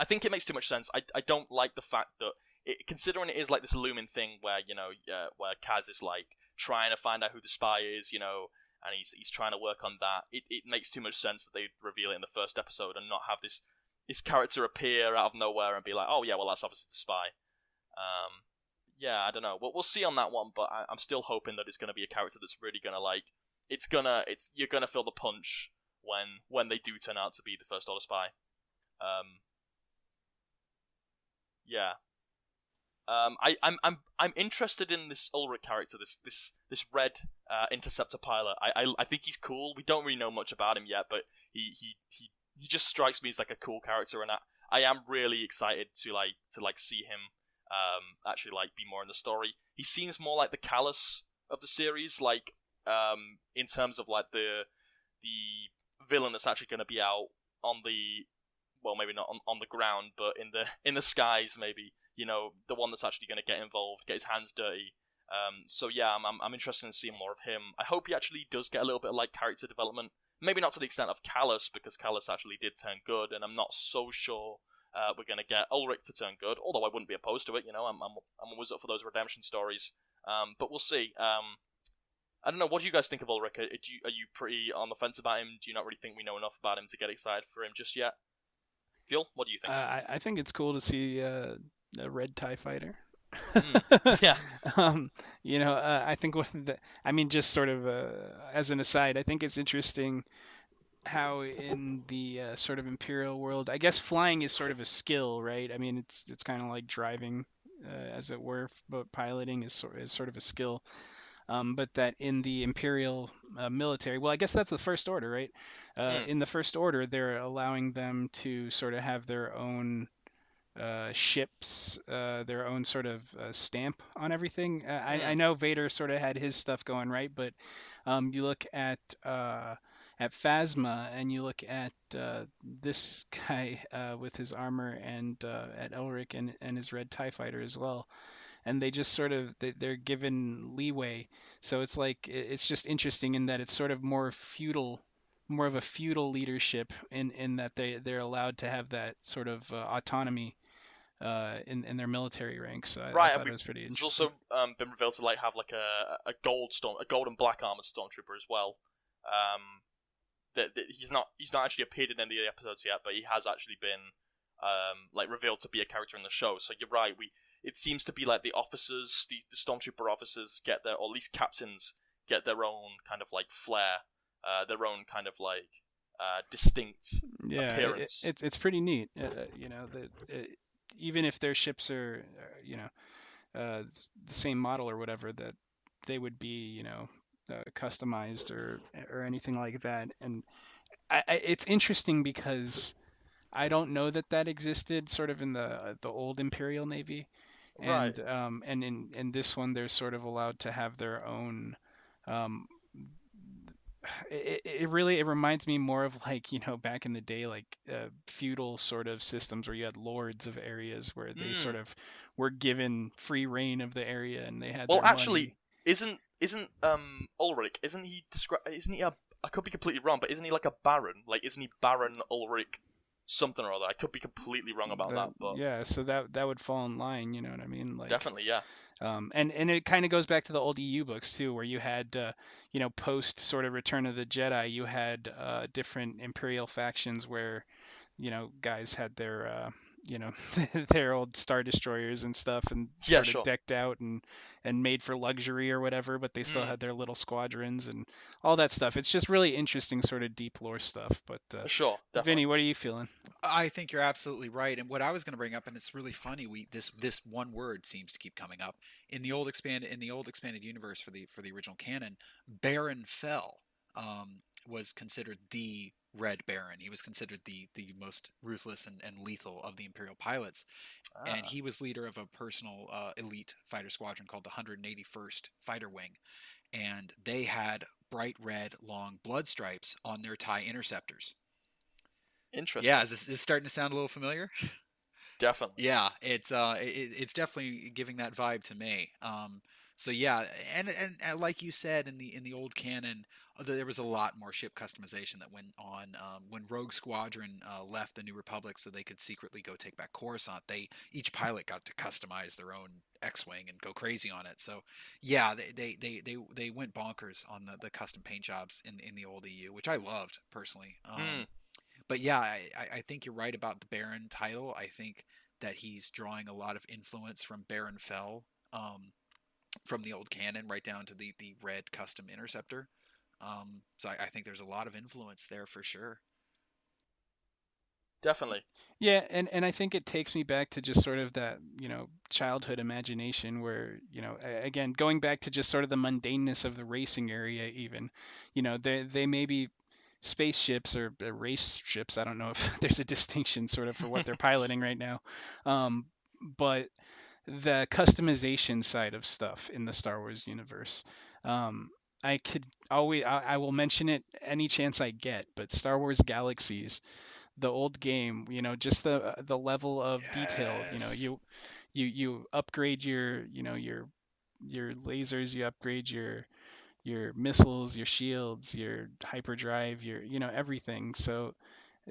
I think it makes too much sense. I, I don't like the fact that it, considering it is like this looming thing where you know uh, where Kaz is like trying to find out who the spy is, you know, and he's he's trying to work on that. It it makes too much sense that they reveal it in the first episode and not have this this character appear out of nowhere and be like, oh yeah, well that's obviously the spy. Um, yeah, I don't know. We'll we'll see on that one, but I, I'm still hoping that it's going to be a character that's really going to like. It's gonna it's you're gonna feel the punch when when they do turn out to be the first order spy. Um, yeah. Um, I, I'm, I'm, I'm interested in this Elrik character, this, this, this red uh, interceptor pilot. I, I, I think he's cool. We don't really know much about him yet, but he, he, he, he just strikes me as like a cool character, and I, I am really excited to like, to like see him, um, actually like be more in the story. He seems more like the Kallus of the series, like, um, in terms of like the, the villain that's actually going to be out on the well, maybe not on, on the ground, but in the in the skies, maybe you know the one that's actually going to get involved, get his hands dirty. Um, so yeah, I'm, I'm I'm interested in seeing more of him. I hope he actually does get a little bit of like character development. Maybe not to the extent of Kallus, because Kallus actually did turn good, and I'm not so sure uh, we're going to get Elrik to turn good. Although I wouldn't be opposed to it, you know, I'm I'm, I'm always up for those redemption stories. Um, but we'll see. Um, I don't know. What do you guys think of Elrik? Are, do you, are you pretty on the fence about him? Do you not really think we know enough about him to get excited for him just yet? Fuel, what do you Uh, think? I, I think it's cool to see uh, a red Tie fighter. Mm, yeah. um, you know, uh, I think one the, I mean, just sort of uh, as an aside, I think it's interesting how in the uh, sort of imperial world, I guess flying is sort of a skill, right? I mean, it's it's kind of like driving, uh, as it were, but piloting is sort is sort of a skill. Um, but that in the imperial uh, military, well, I guess that's the first order, right? Uh, Hmm. In the first order, they're allowing them to sort of have their own uh, ships, uh, their own sort of uh, stamp on everything. Uh, I, I Hmm. know Vader sort of had his stuff going right, but um, you look at uh, at Phasma and you look at uh, this guy uh, with his armor and uh, at Elrik and, and his red Tie fighter as well. And they just sort of they, they're given leeway, so it's like it's just interesting in that it's sort of more feudal more of a feudal leadership in, in that they, they're allowed to have that sort of uh, autonomy uh, in, in their military ranks. I, I Right, thought and it we- was pretty It's also um, been revealed to like have like a a gold storm, a gold and black armored stormtrooper as well. Um, that, that he's not he's not actually appeared in any of the episodes yet, but he has actually been um like revealed to be a character in the show. So you're right. We it seems to be like the officers, the, the stormtrooper officers get their, or at least captains get their own kind of like flair, uh, their own kind of like uh, distinct yeah, appearance. it, it's pretty neat. Uh, uh, you know, that uh, even if their ships are, you know, uh, the same model or whatever, that they would be, you know, uh, customized or or anything like that. And I, I, it's interesting because I don't know that that existed sort of in the the old Imperial Navy. Right. And um, and in in this one, they're sort of allowed to have their own um, it, it really it reminds me more of like you know back in the day like uh, feudal sort of systems where you had lords of areas where they Mm. sort of were given free reign of the area and they had Well, actually, money. isn't isn't um Elrik? Isn't he described? Isn't he a? I could be completely wrong, but isn't he like a baron? Like, isn't he Baron Elrik something or other? I could be completely wrong about that, but yeah so that that would fall in line you know what I mean like definitely, yeah. Um, and and it kind of goes back to the old EU books too, where you had uh, you know post sort of Return of the Jedi, you had uh, different Imperial factions where you know guys had their uh, you know their old star destroyers and stuff and Yeah, sort of sure. decked out and and made for luxury or whatever, but they still Mm. had their little squadrons and all that stuff. It's just really interesting sort of deep lore stuff. But uh, Sure, definitely. Vinny, what are you feeling? I think you're absolutely right. And what I was going to bring up, and it's really funny, we this this one word seems to keep coming up in the old expanded in the old expanded universe for the for the original canon. Baron Fel um, was considered the Red Baron. He was considered the the most ruthless and, and lethal of the Imperial pilots, and Ah, he was leader of a personal uh, elite fighter squadron called the 181st Fighter Wing, and they had bright red long blood stripes on their tie interceptors. interesting. Yeah, is this, is starting to sound a little familiar? definitely. Yeah, it's uh, it, it's definitely giving that vibe to me. Um, so yeah, and, and and like you said in the in the old canon, uh, there was a lot more ship customization that went on. Um, when Rogue Squadron uh, left the New Republic, so they could secretly go take back Coruscant, they each pilot got to customize their own X-wing and go crazy on it. So yeah, they they they they, they went bonkers on the, the custom paint jobs in in the old EU, which I loved personally. Um, Mm. But yeah, I, I- I think you're right about the Baron title. I think that he's drawing a lot of influence from Baron Fel, um, from the old canon right down to the, the red custom interceptor. Um, so I, I think there's a lot of influence there for sure. Definitely. Yeah, and, and I think it takes me back to just sort of that, you know, childhood imagination where, you know, again, going back to just sort of the mundaneness of the racing area even, you know, they they may be spaceships or uh, race ships. I don't know if there's a distinction sort of for what they're piloting right now. Um, but the customization side of stuff in the Star Wars universe, um, I could always I, I will mention it any chance I get, but Star Wars Galaxies the old game you know just the uh, the level of detail you know you you you upgrade your you know your your lasers you upgrade your your missiles your shields your hyperdrive your you know everything. So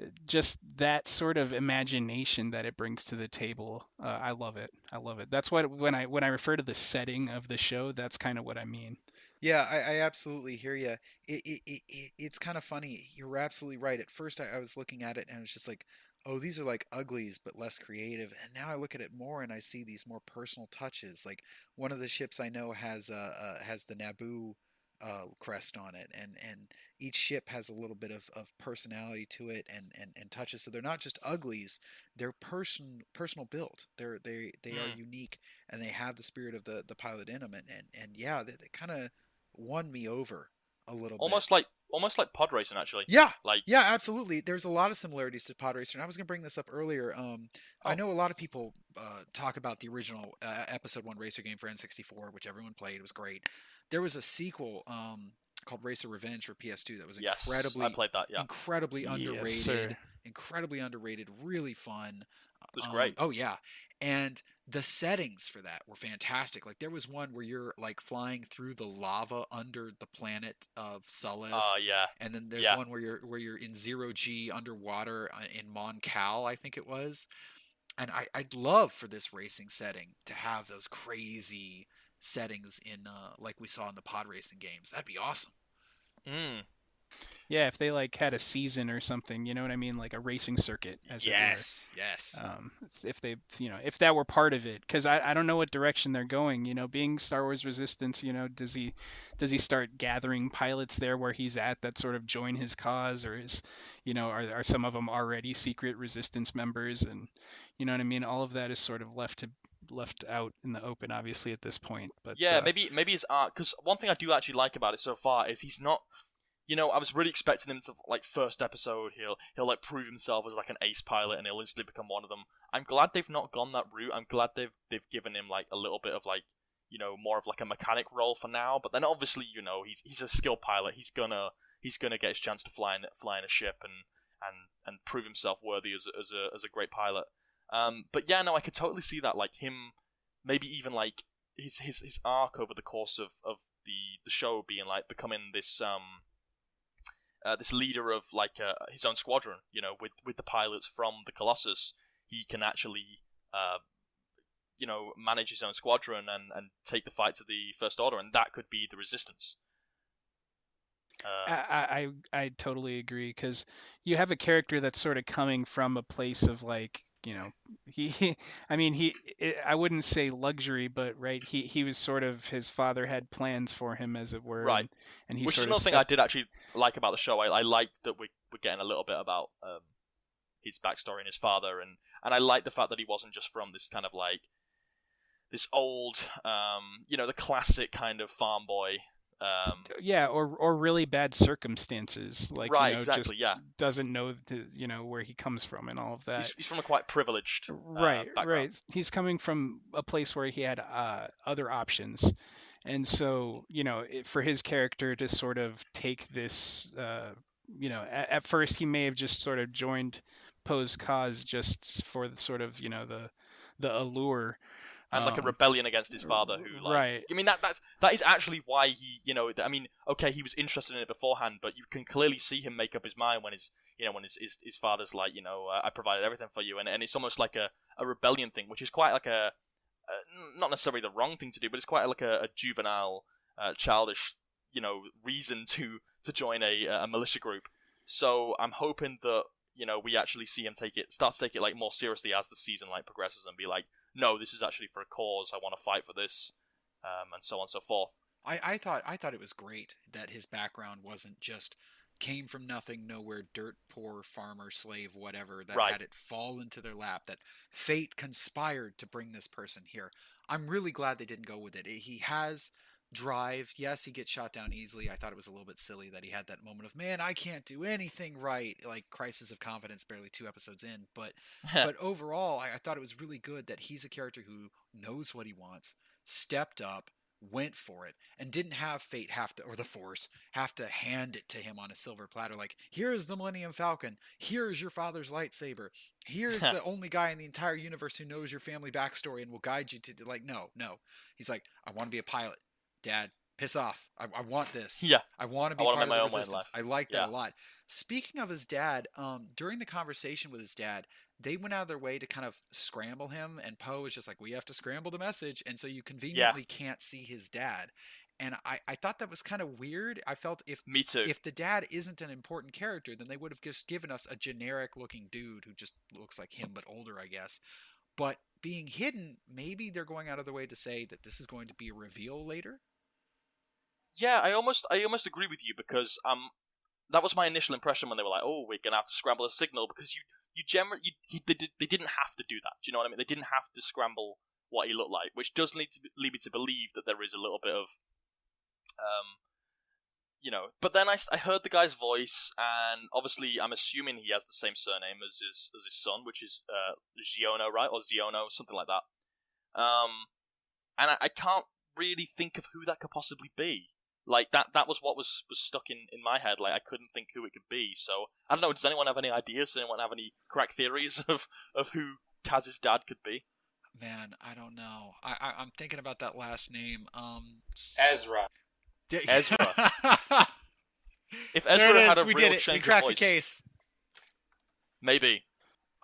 uh, just that sort of imagination that it brings to the table uh, i love it. I love it. That's what when i when i refer to the setting of the show that's kind of what i mean Yeah, I, I absolutely hear you. It, it, it, it, it's kind of funny. You're absolutely right. At first, I, I was looking at it and I was just like, oh, these are like uglies, but less creative. And now I look at it more and I see these more personal touches. Like one of the ships I know has uh, uh has the Naboo uh, crest on it, and and each ship has a little bit of, of personality to it and, and, and touches. So they're not just uglies; they're person personal built. They're they they are Mm. unique and they have the spirit of the the pilot in them. And and, and yeah, they kind of won me over a little bit. Almost bit. like almost like pod racing actually. yeah, Like yeah, absolutely. There's a lot of similarities to Pod Racer, and I was going to bring this up earlier. Um, I Oh. know a lot of people uh, talk about the original uh, Episode One Racer game for N64, which everyone played. It was great. There was a sequel um, called Racer Revenge for PS2 that was yes, incredibly, I played that. Yeah, incredibly Yes, underrated, sir. incredibly underrated, really fun. it was Um, great. Oh yeah, and the settings for that were fantastic. Like there was one where you're like flying through the lava under the planet of Sullust. Ah, yeah. And then there's Yeah. one where you're where you're in zero G underwater uh, in Mon Cal, I think it was. And I, I'd love for this racing setting to have those crazy settings in uh, like we saw in the pod racing games. That'd be awesome. Mm. Yeah if they like had a season or something you know what i mean like a racing circuit as yes, yes. um, if they you know if that were part of it because I, I don't know what direction they're going you know being star wars resistance you know does he does he start gathering pilots there where he's at that sort of join his cause or is you know are, are some of them already secret resistance members and you know what i mean all of that is sort of left to left out in the open obviously at this point but yeah, uh, maybe maybe his art. Because one thing I do actually like about it so far is he's not. You know, I was really expecting him to like first episode. He'll he'll like prove himself as like an ace pilot, and he'll instantly become one of them. I'm glad they've not gone that route. I'm glad they've they've given him like a little bit of like you know more of like a mechanic role for now. But then obviously you know he's he's a skill pilot. He's gonna he's to get his chance to fly in fly in a ship and and and prove himself worthy as as a as a great pilot. Um, but yeah, no, I could totally see that, like him, maybe even like his his his arc over the course of of the the show being like becoming this um. Uh, this leader of like uh, his own squadron, you know, with with the pilots from the Colossus, he can actually uh, you know manage his own squadron and, and take the fight to the First Order, and that could be the Resistance. Uh, I, I I totally agree because you have a character that's sort of coming from a place of like you know he I mean he I wouldn't say luxury but right he he was sort of his father had plans for him as it were right and, he which sort is another of thing I did actually like about the show. I, I liked that we we're getting a little bit about um, his backstory and his father, and and I like the fact that he wasn't just from this kind of like this old, um, you know, the classic kind of farm boy. Um, yeah or or really bad circumstances like right, you know, exactly, yeah. doesn't know you know where he comes from and all of that He's, he's from a quite privileged uh, right background. right he's coming from a place where he had uh, other options and so you know it, for his character to sort of take this uh, you know at, at first he may have just sort of joined poe's cause just for the sort of you know the the allure and like a um, rebellion against his father who like right. I mean that that's that is actually why he you know I mean okay he was interested in it beforehand but you can clearly see him make up his mind when his you know when his his, his father's like you know uh, I provided everything for you and, and it's almost like a, a rebellion thing which is quite like a uh, not necessarily the wrong thing to do but it's quite like a, a juvenile uh, childish you know reason to to join a a militia group. So I'm hoping that you know we actually see him take it start to take it like more seriously as the season like progresses and be like no, this is actually for a cause. I want to fight for this, um, and so on and so forth. I, I thought I thought it was great that his background wasn't just came from nothing, nowhere, dirt poor farmer, slave, whatever, that Right. had it fall into their lap, that fate conspired to bring this person here. I'm really glad they didn't go with it. He has drive. Yes, he gets shot down easily. I thought it was a little bit silly that he had that moment of, man, I can't do anything right. Like crisis of confidence barely two episodes in. But but overall, I, I thought it was really good that he's a character who knows what he wants, stepped up, went for it, and didn't have fate have to, or the force, have to hand it to him on a silver platter. Like, here's the Millennium Falcon. Here's your father's lightsaber. Here's the only guy in the entire universe who knows your family backstory and will guide you to, like, no, no. He's like, I want to be a pilot. Dad, piss off. I, I want this. yeah, I want to be part of the own resistance. I like that Yeah. a lot. Speaking of his dad, um, during the conversation with his dad, they went out of their way to kind of scramble him, and Poe was just like, "We have to scramble the message," and so you conveniently can't see his dad. And I, I thought that was kind of weird. I felt if me too. if the dad isn't an important character, then they would have just given us a generic looking dude who just looks like him but older, I guess. But being hidden, maybe they're going out of their way to say that this is going to be a reveal later. Yeah, I almost I almost agree with you because um that was my initial impression when they were like, "Oh, we're gonna have to scramble a signal," because you you generally you, he, they did they didn't have to do that. Do you know what I mean? They didn't have to scramble what he looked like, which does lead to lead me to believe that there is a little bit of um you know. But then I, I heard the guy's voice, and obviously I'm assuming he has the same surname as his as his son, which is uh Giono, right, or Xiono, something like that. Um, and I, I can't really think of who that could possibly be. Like that that was what was, was stuck in, in my head. Like I couldn't think who it could be. So I don't know. Does anyone have any ideas? Does anyone have any correct theories of, of who Kaz's dad could be? Man, I don't know. I, I I'm thinking about that last name. Um, s- Ezra. Ezra. If there Ezra it had is. a we real did it. change We of cracked the voice, case. maybe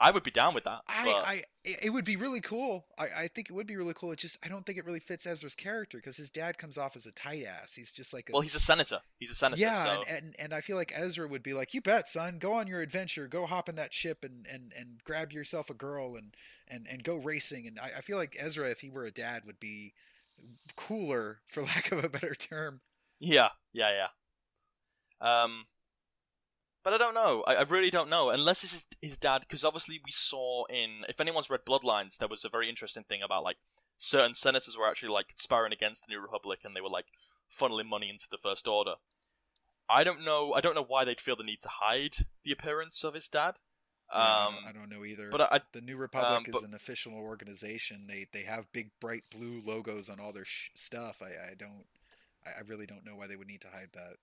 I would be down with that. I, but I, it it would be really cool. I, I think it would be really cool. It just, I don't think it really fits Ezra's character because his dad comes off as a tight ass. He's just like, a, well, he's a senator. He's a senator. yeah, so. and, and and I feel like Ezra would be like, "You bet, son. Go on your adventure. Go hop in that ship and and and grab yourself a girl and and and go racing." And I, I feel like Ezra, if he were a dad, would be cooler, for lack of a better term. Yeah, yeah, yeah. Um, but I don't know. I, I really don't know. Unless it's his, his dad, because obviously we saw in if anyone's read Bloodlines, there was a very interesting thing about like certain senators were actually like conspiring against the New Republic, and they were like funneling money into the First Order. I don't know. I don't know why they'd feel the need to hide the appearance of his dad. Yeah, I, Um, don't, I don't know either. but I, the New Republic um, is an official organization. They they have big bright blue logos on all their sh- stuff. I I don't. I I really don't know why they would need to hide that.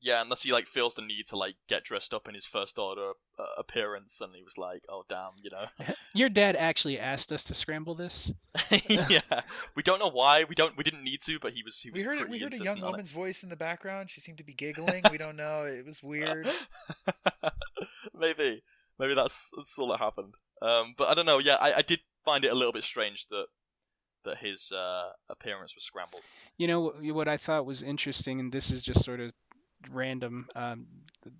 Yeah, unless he like feels the need to like get dressed up in his first order uh, appearance, and he was like, "Oh damn," you know. Your dad actually asked us to scramble this. yeah, we don't know why. We don't. We didn't need to, but he was. He was We heard it. We heard a young on it. woman's voice in the background. She seemed to be giggling. We don't know. It was weird. maybe, maybe that's that's all that happened. Um, but I don't know. Yeah, I, I did find it a little bit strange that that his uh, appearance was scrambled. You know what I thought was interesting, and this is just sort of random, um,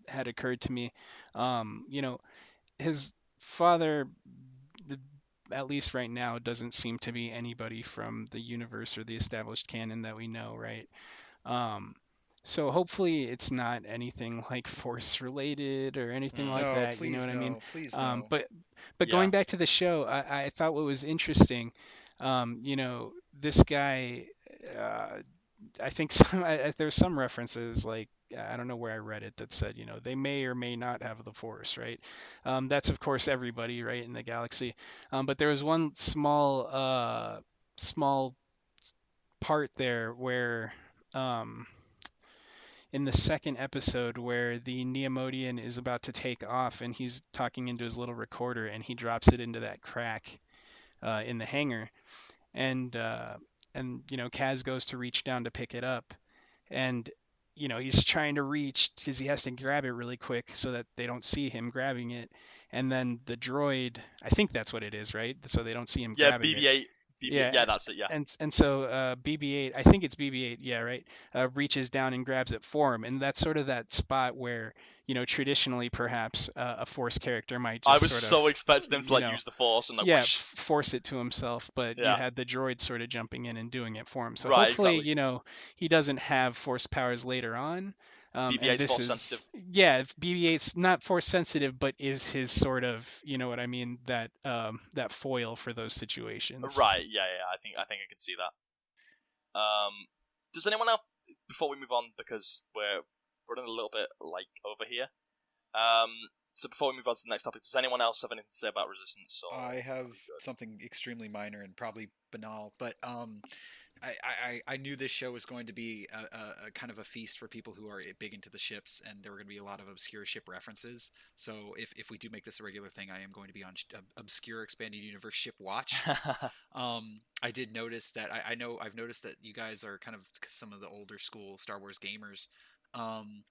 had occurred to me. Um, you know, his father, the, at least right now, doesn't seem to be anybody from the universe or the established canon that we know, right? Um, so hopefully it's not anything like force related or anything Mm. like no, that. please you know what no. I mean? Please no. Um, but but Yeah. going back to the show, I, I thought what was interesting, um, you know, this guy, uh, I think some I, I- there's some references like I don't know where I read it that said, you know, they may or may not have the Force, right? Um, that's of course everybody, right, in the galaxy. Um, but there was one small uh, small part there where. Um, in the second episode where the Neimoidian is about to take off and he's talking into his little recorder and he drops it into that crack uh, in the hangar and uh, and you know Kaz goes to reach down to pick it up and you know he's trying to reach because he has to grab it really quick so that they don't see him grabbing it and then the droid I think that's what it is right so they don't see him Yeah, grabbing it BB-8. BB-8. Yeah. Yeah, that's it. Yeah. and and so uh, BB-8, I think it's BB-8, yeah, right, uh, reaches down and grabs it for him, and that's sort of that spot where you know traditionally perhaps uh, a Force character might just I was sort of so expecting him to like know, use the force and like yeah whoosh. force it to himself, but you had the droid sort of jumping in and doing it for him. So Right, hopefully exactly. you know he doesn't have Force powers later on. Um, BB-8 and 's this Force is sensitive. yeah, BB-8's not Force sensitive, but is his sort of you know what I mean that um, that foil for those situations. Right. Yeah. Yeah. I think I think I can see that. Um, does anyone else before we move on because we're running a little bit like over here. Um, so before we move on to the next topic, does anyone else have anything to say about resistance? Or I have are we good? something extremely minor and probably banal, but um, I, I, I knew this show was going to be a, a, a kind of a feast for people who are big into the ships, and there were going to be a lot of obscure ship references. So if, if we do make this a regular thing, I am going to be on sh- obscure expanded universe ship watch. Um, I did notice that I, I know I've noticed that you guys are kind of some of the older school Star Wars gamers. Um,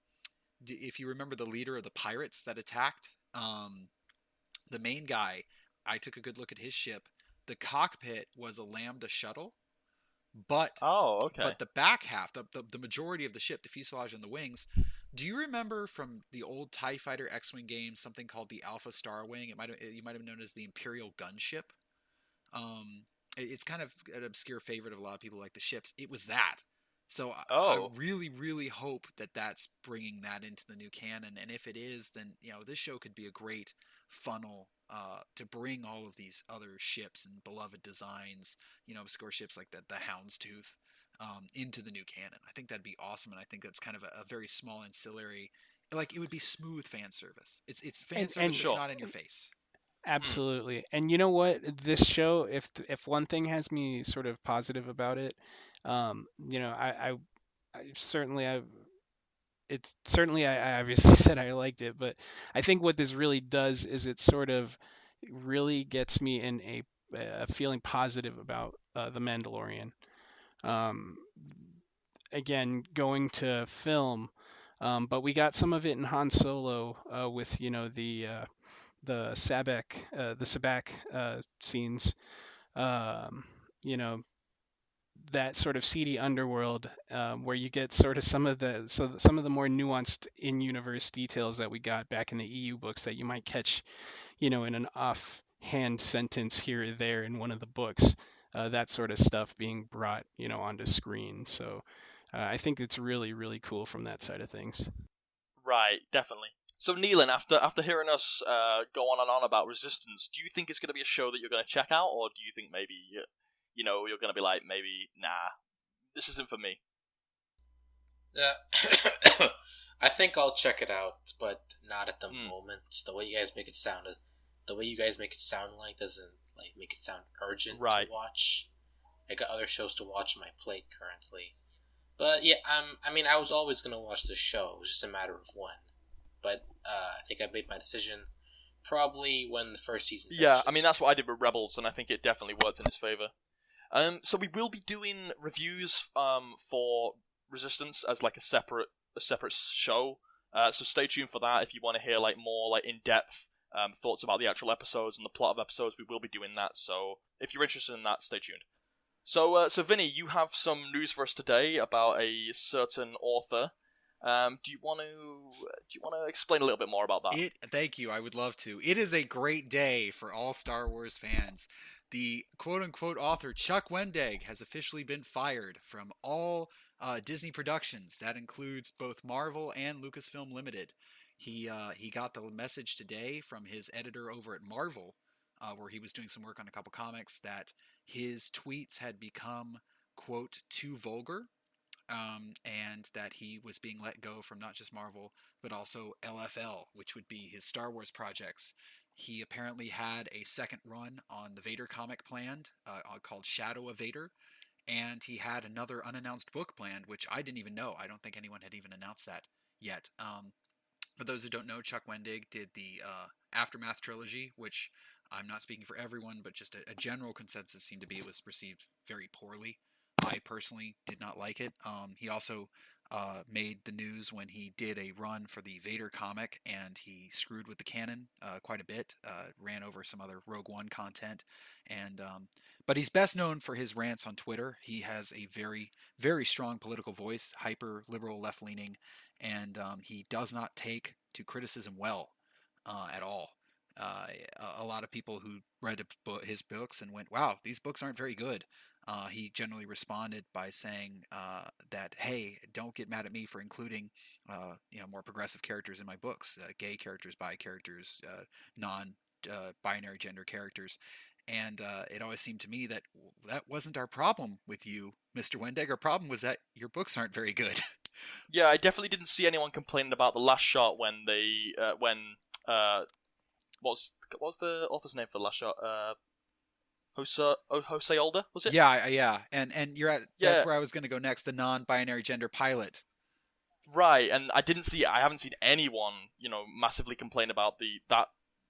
d- if you remember the leader of the pirates that attacked, um, the main guy, I took a good look at his ship. The cockpit was a Lambda shuttle, but oh, okay. but the back half, the, the the majority of the ship, the fuselage and the wings. Do you remember from the old Tie Fighter X-wing games something called the Alpha Star Wing? It might have you might have known as the Imperial Gunship. Um, it- it's kind of an obscure favorite of a lot of people like the ships. It was that. So I, Oh. I really, really hope that that's bringing that into the new canon. And if it is, then you know this show could be a great funnel uh, to bring all of these other ships and beloved designs, you know, obscure ships like the the Houndstooth, um, into the new canon. I think that'd be awesome, and I think that's kind of a, a very small ancillary. Like it would be smooth fan service. It's it's fan And- service. and- that's Sure. not in your face. Absolutely. And you know what? This show, if if one thing has me sort of positive about it, um, you know, I, I, I certainly I it's certainly I, I obviously said I liked it, but I think what this really does is it sort of really gets me in a, feeling positive about uh, the Mandalorian. Um, again, going to film, um, but we got some of it in Han Solo uh, with you know the uh, the sabacc uh, the sabacc uh, scenes, um, you know, that sort of seedy underworld um, where you get sort of some of the so some of the more nuanced in-universe details that we got back in the EU books that you might catch, you know, in an off-hand sentence here or there in one of the books. Uh, that sort of stuff being brought, you know, onto screen. So uh, I think it's really, really cool from that side of things. Right, definitely. So, Nealon, after after hearing us uh, go on and on about Resistance, do you think it's going to be a show that you're going to check out, or do you think maybe you, know you're going to be like, maybe nah, this isn't for me? Yeah. I think I'll check it out, but not at the Hmm. moment. The way you guys make it sound, the way you guys make it sound like doesn't like make it sound urgent Right. to watch. I got other shows to watch on my plate currently. But yeah, um, I mean, I was always gonna watch the show. It was just a matter of when. But uh, I think I made my decision probably when the first season. Yeah, I mean that's what I did with Rebels, and I think it definitely worked in his favor. Um, so we will be doing reviews um for Resistance as like a separate a separate show. Uh, so stay tuned for that if you want to hear like more like in depth um, thoughts about the actual episodes and the plot of episodes. We will be doing that. So if you're interested in that, stay tuned. So uh, so Vinny, you have some news for us today about a certain author. Um, do you want to do you want to explain a little bit more about that? It. Thank you. I would love to. It is a great day for all Star Wars fans. The quote-unquote author Chuck Wendig has officially been fired from all uh, Disney productions. That includes both Marvel and Lucasfilm Limited. He uh, he got the message today from his editor over at Marvel, uh, where he was doing some work on a couple comics, that his tweets had become quote too vulgar um, and that he was being let go from not just Marvel but also LFL, which would be his Star Wars projects. He apparently had a second run on the Vader comic planned uh, uh, called Shadow of Vader, and he had another unannounced book planned, which I didn't even know. I don't think anyone had even announced that yet. Um, for those who don't know, Chuck Wendig did the uh, Aftermath trilogy, which I'm not speaking for everyone, but just a, a general consensus seemed to be it was received very poorly. I personally did not like it. Um, he also uh, made the news when he did a run for the Vader comic and he screwed with the canon uh, quite a bit, uh, ran over some other Rogue One content, and um, but he's best known for his rants on Twitter. He has a very very strong political voice, hyper liberal, left leaning, and um, he does not take to criticism well uh, at all. Uh, a, a lot of people who read his books and went, "Wow, these books aren't very good." Uh, he generally responded by saying uh, that, "Hey, don't get mad at me for including, uh, you know, more progressive characters in my books, uh, gay characters, bi characters, uh, non-binary uh, gender characters." And it always seemed to me that that wasn't our problem with you, Mr. Wendig. Our problem was that your books aren't very good. yeah, I definitely didn't see anyone complaining about the last shot when they when uh what's what's the author's name for the last shot? Jose, oh, Jose Older, was it? Yeah, yeah, and and you're at yeah. that's where I was going to go next. The non-binary gender pilot. Right, and I didn't see. I haven't seen anyone, you know, massively complain about the that,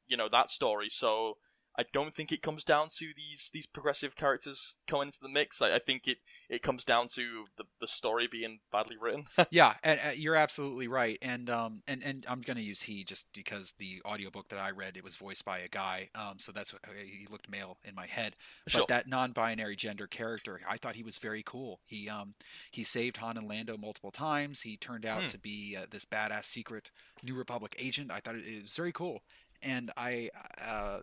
you know, that story. So I don't think it comes down to these these progressive characters coming into the mix. I, I think it, it comes down to the, the story being badly written. yeah, and, uh, you're absolutely right. And um and, and I'm gonna use he just because the audiobook that I read it was voiced by a guy. Um, so that's what he looked male in my head. But sure. that non-binary gender character, I thought he was very cool. He um he saved Han and Lando multiple times. He turned out hmm. to be uh, this badass secret New Republic agent. I thought it, it was very cool and I uh,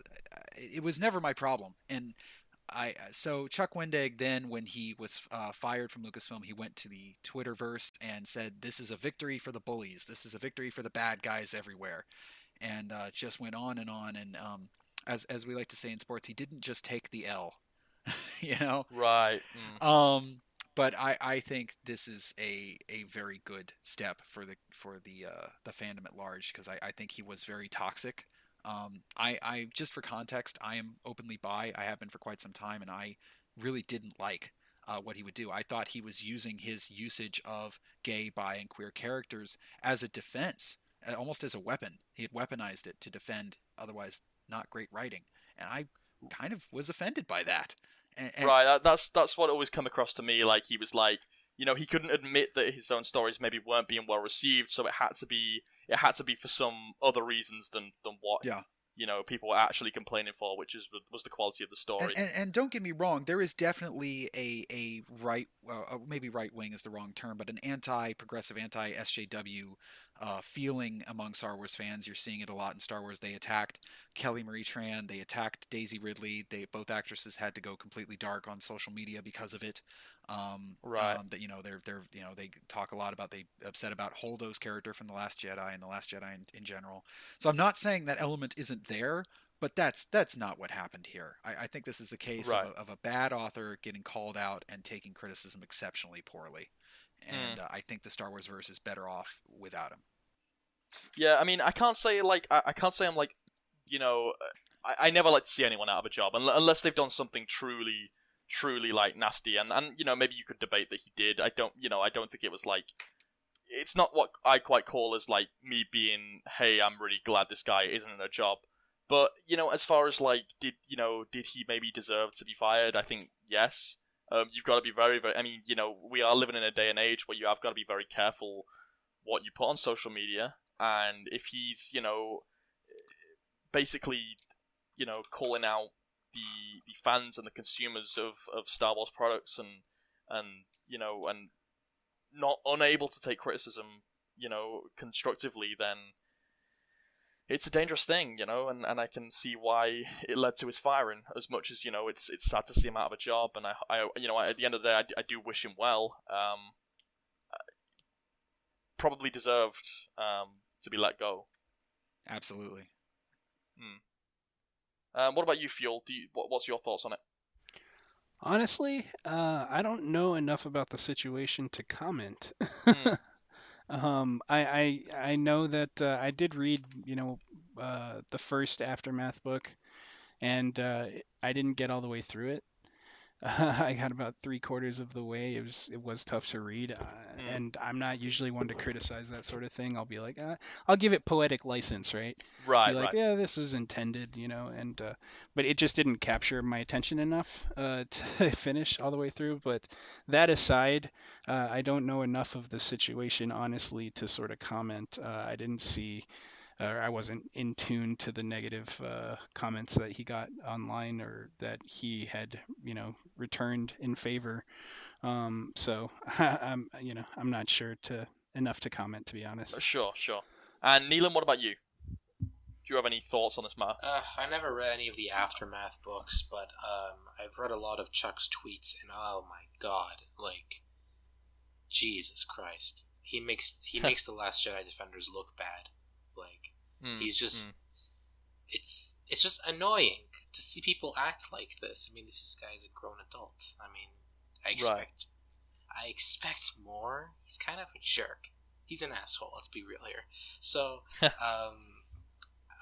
it was never my problem. And I so Chuck Wendig then when he was uh, fired from Lucasfilm, he went to the Twitterverse and said, "This is a victory for the bullies. This is a victory for the bad guys everywhere," and uh, just went on and on. And um, as as we like to say in sports, he didn't just take the L, you know. Right. Mm. Um but I, I think this is a, a very good step for the for the uh, the fandom at large because I, I think he was very toxic um, I, I just for context, I am openly bi. I have been for quite some time, and I really didn't like uh, what he would do. I thought he was using his usage of gay, bi, and queer characters as a defense, almost as a weapon. He had weaponized it to defend otherwise not great writing, and I kind of was offended by that. And, and right, that's that's what always come across to me. Like he was like, you know, he couldn't admit that his own stories maybe weren't being well received, so it had to be it had to be for some other reasons than than what yeah you know people were actually complaining for, which is was the quality of the story. And, and, and don't get me wrong, there is definitely a a right, uh, maybe right wing is the wrong term, but an anti-progressive, anti-SJW uh, feeling among Star Wars fans. You're seeing it a lot in Star Wars. They attacked Kelly Marie Tran. They attacked Daisy Ridley. They both actresses had to go completely dark on social media because of it. Um, right. Um, that you know they're they're you know they talk a lot about they upset about Holdo's character from the Last Jedi and the Last Jedi in, in general. So I'm not saying that element isn't there, but that's that's not what happened here. I, I think this is the case right. of, a, of, a, bad author getting called out and taking criticism exceptionally poorly and mm. uh, I think the Star Wars verse is better off without him. Yeah, I mean, I can't say like I, I can't say I'm like, you know, I, I never like to see anyone out of a job unless they've done something truly, truly like nasty, and and you know maybe you could debate that he did. I don't, you know, I don't think it was like. It's not what I quite call as like me being, hey, I'm really glad this guy isn't in a job. But you know, as far as like, did you know, did he maybe deserve to be fired? I think yes. Um, you've got to be very, very. I mean, you know, we are living in a day and age where you have got to be very careful what you put on social media, and if he's, you know, basically, you know, calling out the the fans and the consumers of, of Star Wars products and and you know and not unable to take criticism, you know, constructively, then it's a dangerous thing, you know, and, and I can see why it led to his firing. As much as you know, it's it's sad to see him out of a job, and I, I you know, at the end of the day, I, I do wish him well. Um, probably deserved um, to be let go. Absolutely. Hmm. Um, what about you, Fuel? Do you, what, what's your thoughts on it? Honestly, uh, I don't know enough about the situation to comment. Hmm. um, I, I I know that uh, I did read, you know, uh, the first Aftermath book, and uh, I didn't get all the way through it. I got about three quarters of the way. It was it was tough to read, uh, Mm. and I'm not usually one to criticize that sort of thing. I'll be like, uh, I'll give it poetic license, right? Right, be like, right. yeah, this is intended, you know, and uh, but it just didn't capture my attention enough uh, to finish all the way through. But that aside, uh, I don't know enough of the situation honestly to sort of comment. Uh, I didn't see, or I wasn't in tune to the negative uh, comments that he got online or that he had, you know, returned in favor. Um, so I'm, you know, I'm not sure to enough to comment, to be honest. Sure, sure. And Nealon, what about you? Do you have any thoughts on this matter? Uh, I never read any of the aftermath books, but um, I've read a lot of Chuck's tweets, and oh my god, like Jesus Christ, he makes he makes the Last Jedi defenders look bad. Hmm, he's just, hmm. it's it's just annoying to see people act like this. I mean, this guy's a grown adult. I mean, I expect I expect more. He's kind of a jerk. He's an asshole. Let's be real here. So, um,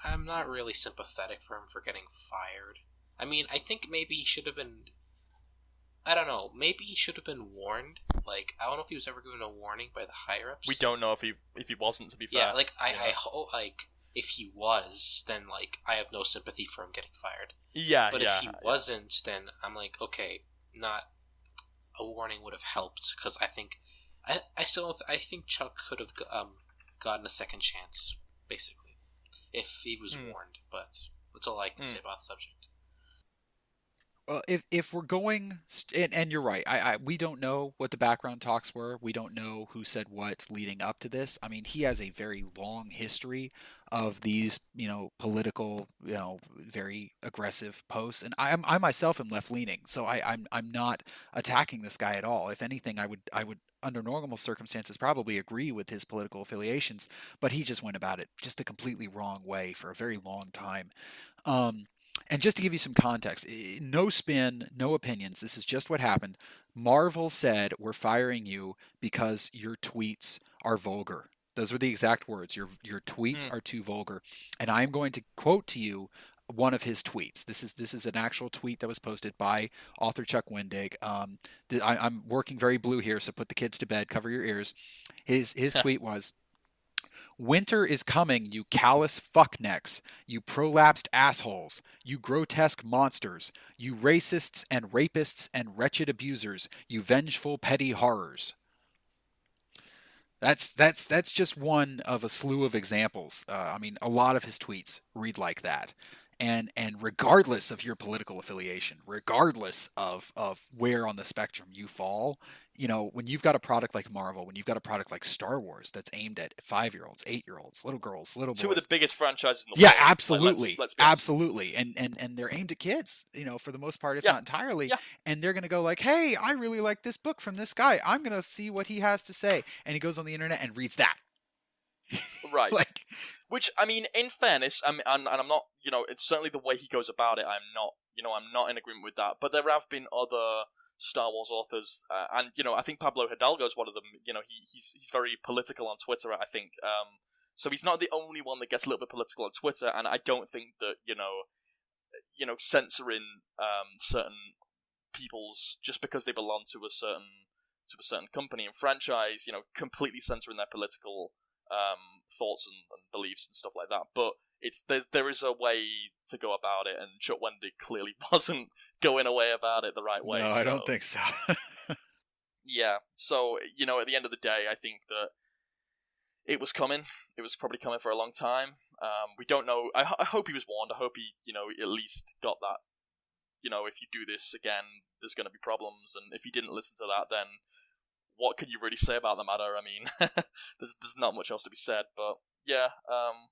I'm not really sympathetic for him for getting fired. I mean, I think maybe he should have been. I don't know. Maybe he should have been warned. Like, I don't know if he was ever given a warning by the higher ups. We don't know if he if he wasn't. To be fair, Yeah, like I, I hope like if he was, then like I have no sympathy for him getting fired. yeah, But yeah, if he wasn't, then I'm like, okay, not a warning would have helped because I think I I still I think Chuck could have um gotten a second chance basically if he was Hmm. warned. But that's all I can Hmm. say about the subject. Well, if if we're going, st- and, and you're right, I, I we don't know what the background talks were. We don't know who said what leading up to this. I mean, he has a very long history of these, you know, political, you know, very aggressive posts, and I I myself am left leaning, so I, I'm I'm not attacking this guy at all. If anything, I would I would under normal circumstances probably agree with his political affiliations, but he just went about it just a completely wrong way for a very long time. Um, and just to give you some context, no spin, no opinions. This is just what happened. Marvel said, "We're firing you because your tweets are vulgar." Those were the exact words. Your your tweets Hmm. are too vulgar. And I'm going to quote to you one of his tweets. This is this is an actual tweet that was posted by author Chuck Wendig. Um, th- I, I'm working very blue here, so put the kids to bed. Cover your ears. His his tweet was. Winter is coming, you callous fucknecks, you prolapsed assholes, you grotesque monsters, you racists and rapists and wretched abusers, you vengeful petty horrors. That's that's that's just one of a slew of examples. Uh, I mean, a lot of his tweets read like that, and and regardless of your political affiliation, regardless of of where on the spectrum you fall, you know, when you've got a product like Marvel, when you've got a product like Star Wars that's aimed at five year olds, eight year olds, little girls, little boys, two of the biggest franchises in the yeah, world. Like, let's- absolutely, let's absolutely, and and and they're aimed at kids, you know, for the most part, if Yeah. not entirely. Yeah. And they're gonna go like, "Hey, I really like this book from this guy. I'm gonna see what he has to say." And he goes on the internet and reads that. Right. like, Which I mean, in fairness, I mean, and, and I'm not, you know, it's certainly the way he goes about it. I'm not, you know, I'm not in agreement with that. But there have been other Star Wars authors, uh, and you know, I think Pablo Hidalgo is one of them. You know, he, he's he's very political on Twitter. I think, um, so he's not the only one that gets a little bit political on Twitter. And I don't think that you know, you know, censoring um, certain people's just because they belong to a certain to a certain company and franchise, you know, completely censoring their political um, thoughts and, and, beliefs and stuff like that. But it's there, there is a way to go about it, and Chuck Wendig clearly wasn't going away about it the right way. No, so. I don't think so. yeah, so you know, at the end of the day, I think that it was coming. It was probably coming for a long time. Um, we don't know. I, I hope he was warned. I hope he, you know, at least got that. You know, if you do this again, there's going to be problems, and if he didn't listen to that, then what can you really say about the matter? I mean, there's there's not much else to be said. But yeah, um,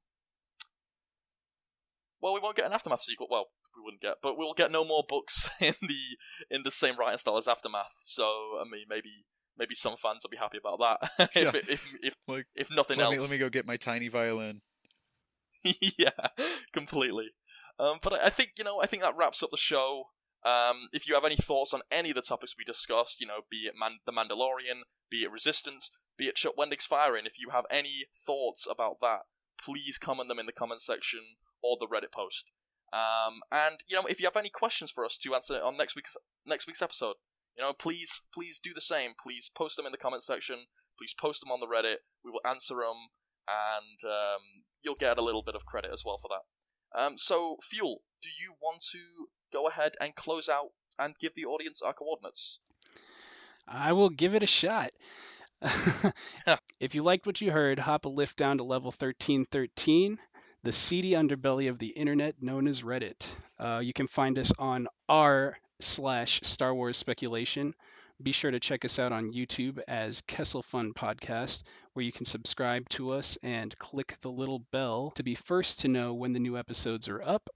well, we won't get an aftermath sequel. Well, we wouldn't get, but we'll get no more books in the in the same writing style as aftermath. So I mean, maybe maybe some fans will be happy about that. if, Yeah. if if Like, if nothing let else, me let me go get my tiny violin. yeah, completely. Um, but I I think you know, I think that wraps up the show. Um, if you have any thoughts on any of the topics we discussed, you know, be it Man- the Mandalorian, be it Resistance, be it Chuck Wendig's firing, if you have any thoughts about that, please comment them in the comment section or the Reddit post. Um, and you know, if you have any questions for us to answer on next week's next week's episode, you know, please please do the same. Please post them in the comment section. Please post them on the Reddit. We will answer them, and um, you'll get a little bit of credit as well for that. Um, so, Fuel, do you want to go ahead and close out and give the audience our coordinates? I will give it a shot. if you liked what you heard, hop a lift down to level 1313, the seedy underbelly of the internet known as Reddit. Uh, you can find us on r slash Star Wars speculation. Be sure to check us out on YouTube as Kessel Fun Podcast, where you can subscribe to us and click the little bell to be first to know when the new episodes are up.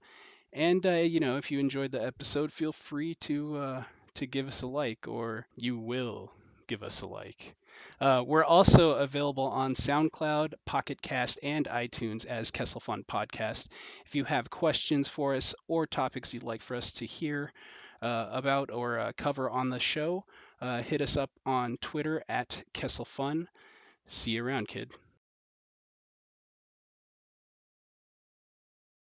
And uh, you know, if you enjoyed the episode, feel free to uh, to give us a like, or you will give us a like. Uh, we're also available on SoundCloud, Pocket Cast, and iTunes as Kessel Fun Podcast. If you have questions for us or topics you'd like for us to hear uh, about or uh, cover on the show, uh, hit us up on Twitter at Kessel Fun. See you around, kid.